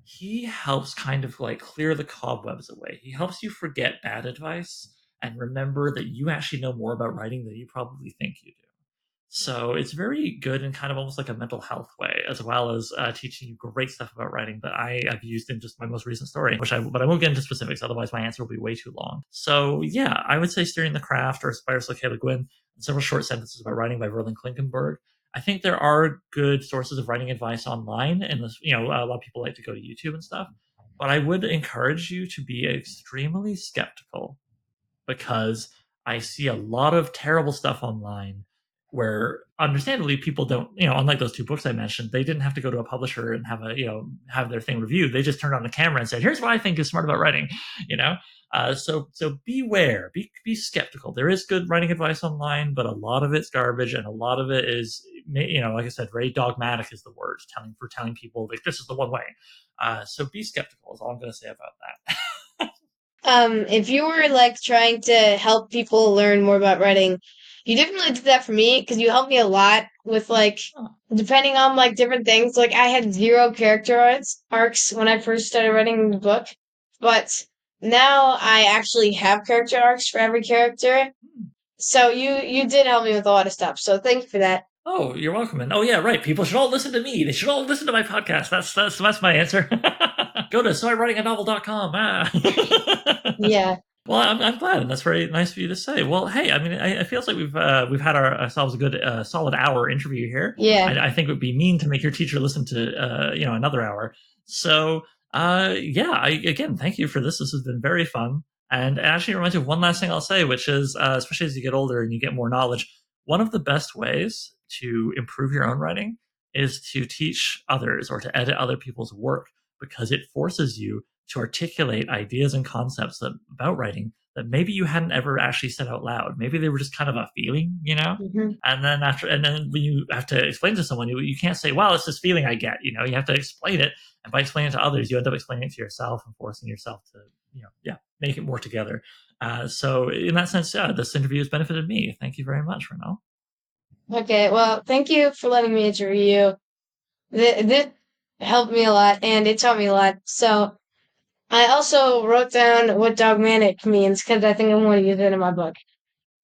He helps kind of like clear the cobwebs away. He helps you forget bad advice and remember that you actually know more about writing than you probably think you do. So it's very good in kind of almost like a mental health way, as well as uh, teaching you great stuff about writing that I have used in just my most recent story, which I, but I won't get into specifics. Otherwise my answer will be way too long. So yeah, I would say Steering the Craft or Spires like Le Guin, and several short sentences about writing by Verlyn Klinkenborg. I think there are good sources of writing advice online and this, you know, a lot of people like to go to YouTube and stuff, but I would encourage you to be extremely skeptical because I see a lot of terrible stuff online where understandably people don't you know unlike those two books i mentioned they didn't have to go to a publisher and have a you know have their thing reviewed. They just turned on the camera and said here's what i think is smart about writing (laughs) you know? Uh, so so beware. Be be skeptical. There is good writing advice online but a lot of it's garbage and a lot of it is you know like i said very dogmatic is the word telling for telling people like this is the one way. Uh, so be skeptical is all i'm going to say about that. (laughs) Um if you were like trying to help people learn more about writing you definitely did that for me because you helped me a lot with like depending on like different things. Like I had zero character arcs arcs when I first started writing the book, but now I actually have character arcs for every character. So you you did help me with a lot of stuff. So thank you for that. Oh, you're welcome. And oh yeah, right. People should all listen to me. They should all listen to my podcast. That's that's that's my answer. (laughs) Go to soimwritinganovel.com. Ah. (laughs) yeah. Well, I'm, I'm glad, and that's very nice for you to say. Well, hey, I mean, I, it feels like we've uh, we've had our, ourselves a good uh, solid hour interview here. Yeah, I, I, think it would be mean to make your teacher listen to uh, you know another hour. So, uh, yeah, I, again, thank you for this. This has been very fun, and it actually reminds me of one last thing I'll say, which is, uh, especially as you get older and you get more knowledge, one of the best ways to improve your own writing is to teach others or to edit other people's work because it forces you to articulate ideas and concepts that, about writing that maybe you hadn't ever actually said out loud. Maybe they were just kind of a feeling, you know? Mm-hmm. And then after, and then when you have to explain to someone, you, you can't say, wow, it's this feeling I get, you know, you have to explain it. And by explaining it to others, you end up explaining it to yourself and forcing yourself to, you know, yeah, make it more together. Uh, so in that sense, yeah, this interview has benefited me. Thank you very much, Renelle. Okay. Well, thank you for letting me interview you. This helped me a lot and it taught me a lot. So I also wrote down what dogmatic means because I think I'm going to use it in my book.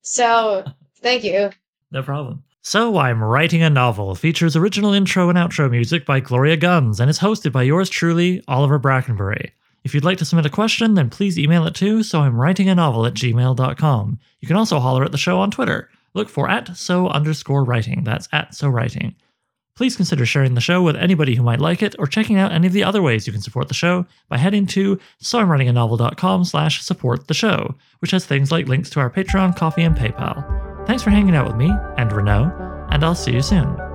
So, (laughs) thank you. No problem. So, I'm Writing a Novel features original intro and outro music by Gloria Guns and is hosted by yours truly, Oliver Brackenbury. If you'd like to submit a question, then please email it to so I'm writing a novel at gmail.com. You can also holler at the show on Twitter. Look for at so underscore writing. That's at so writing. Please consider sharing the show with anybody who might like it or checking out any of the other ways you can support the show by heading to soimwritinganovel.com slash support the show, which has things like links to our Patreon, Ko-fi, and PayPal. Thanks for hanging out with me and Renault, and I'll see you soon.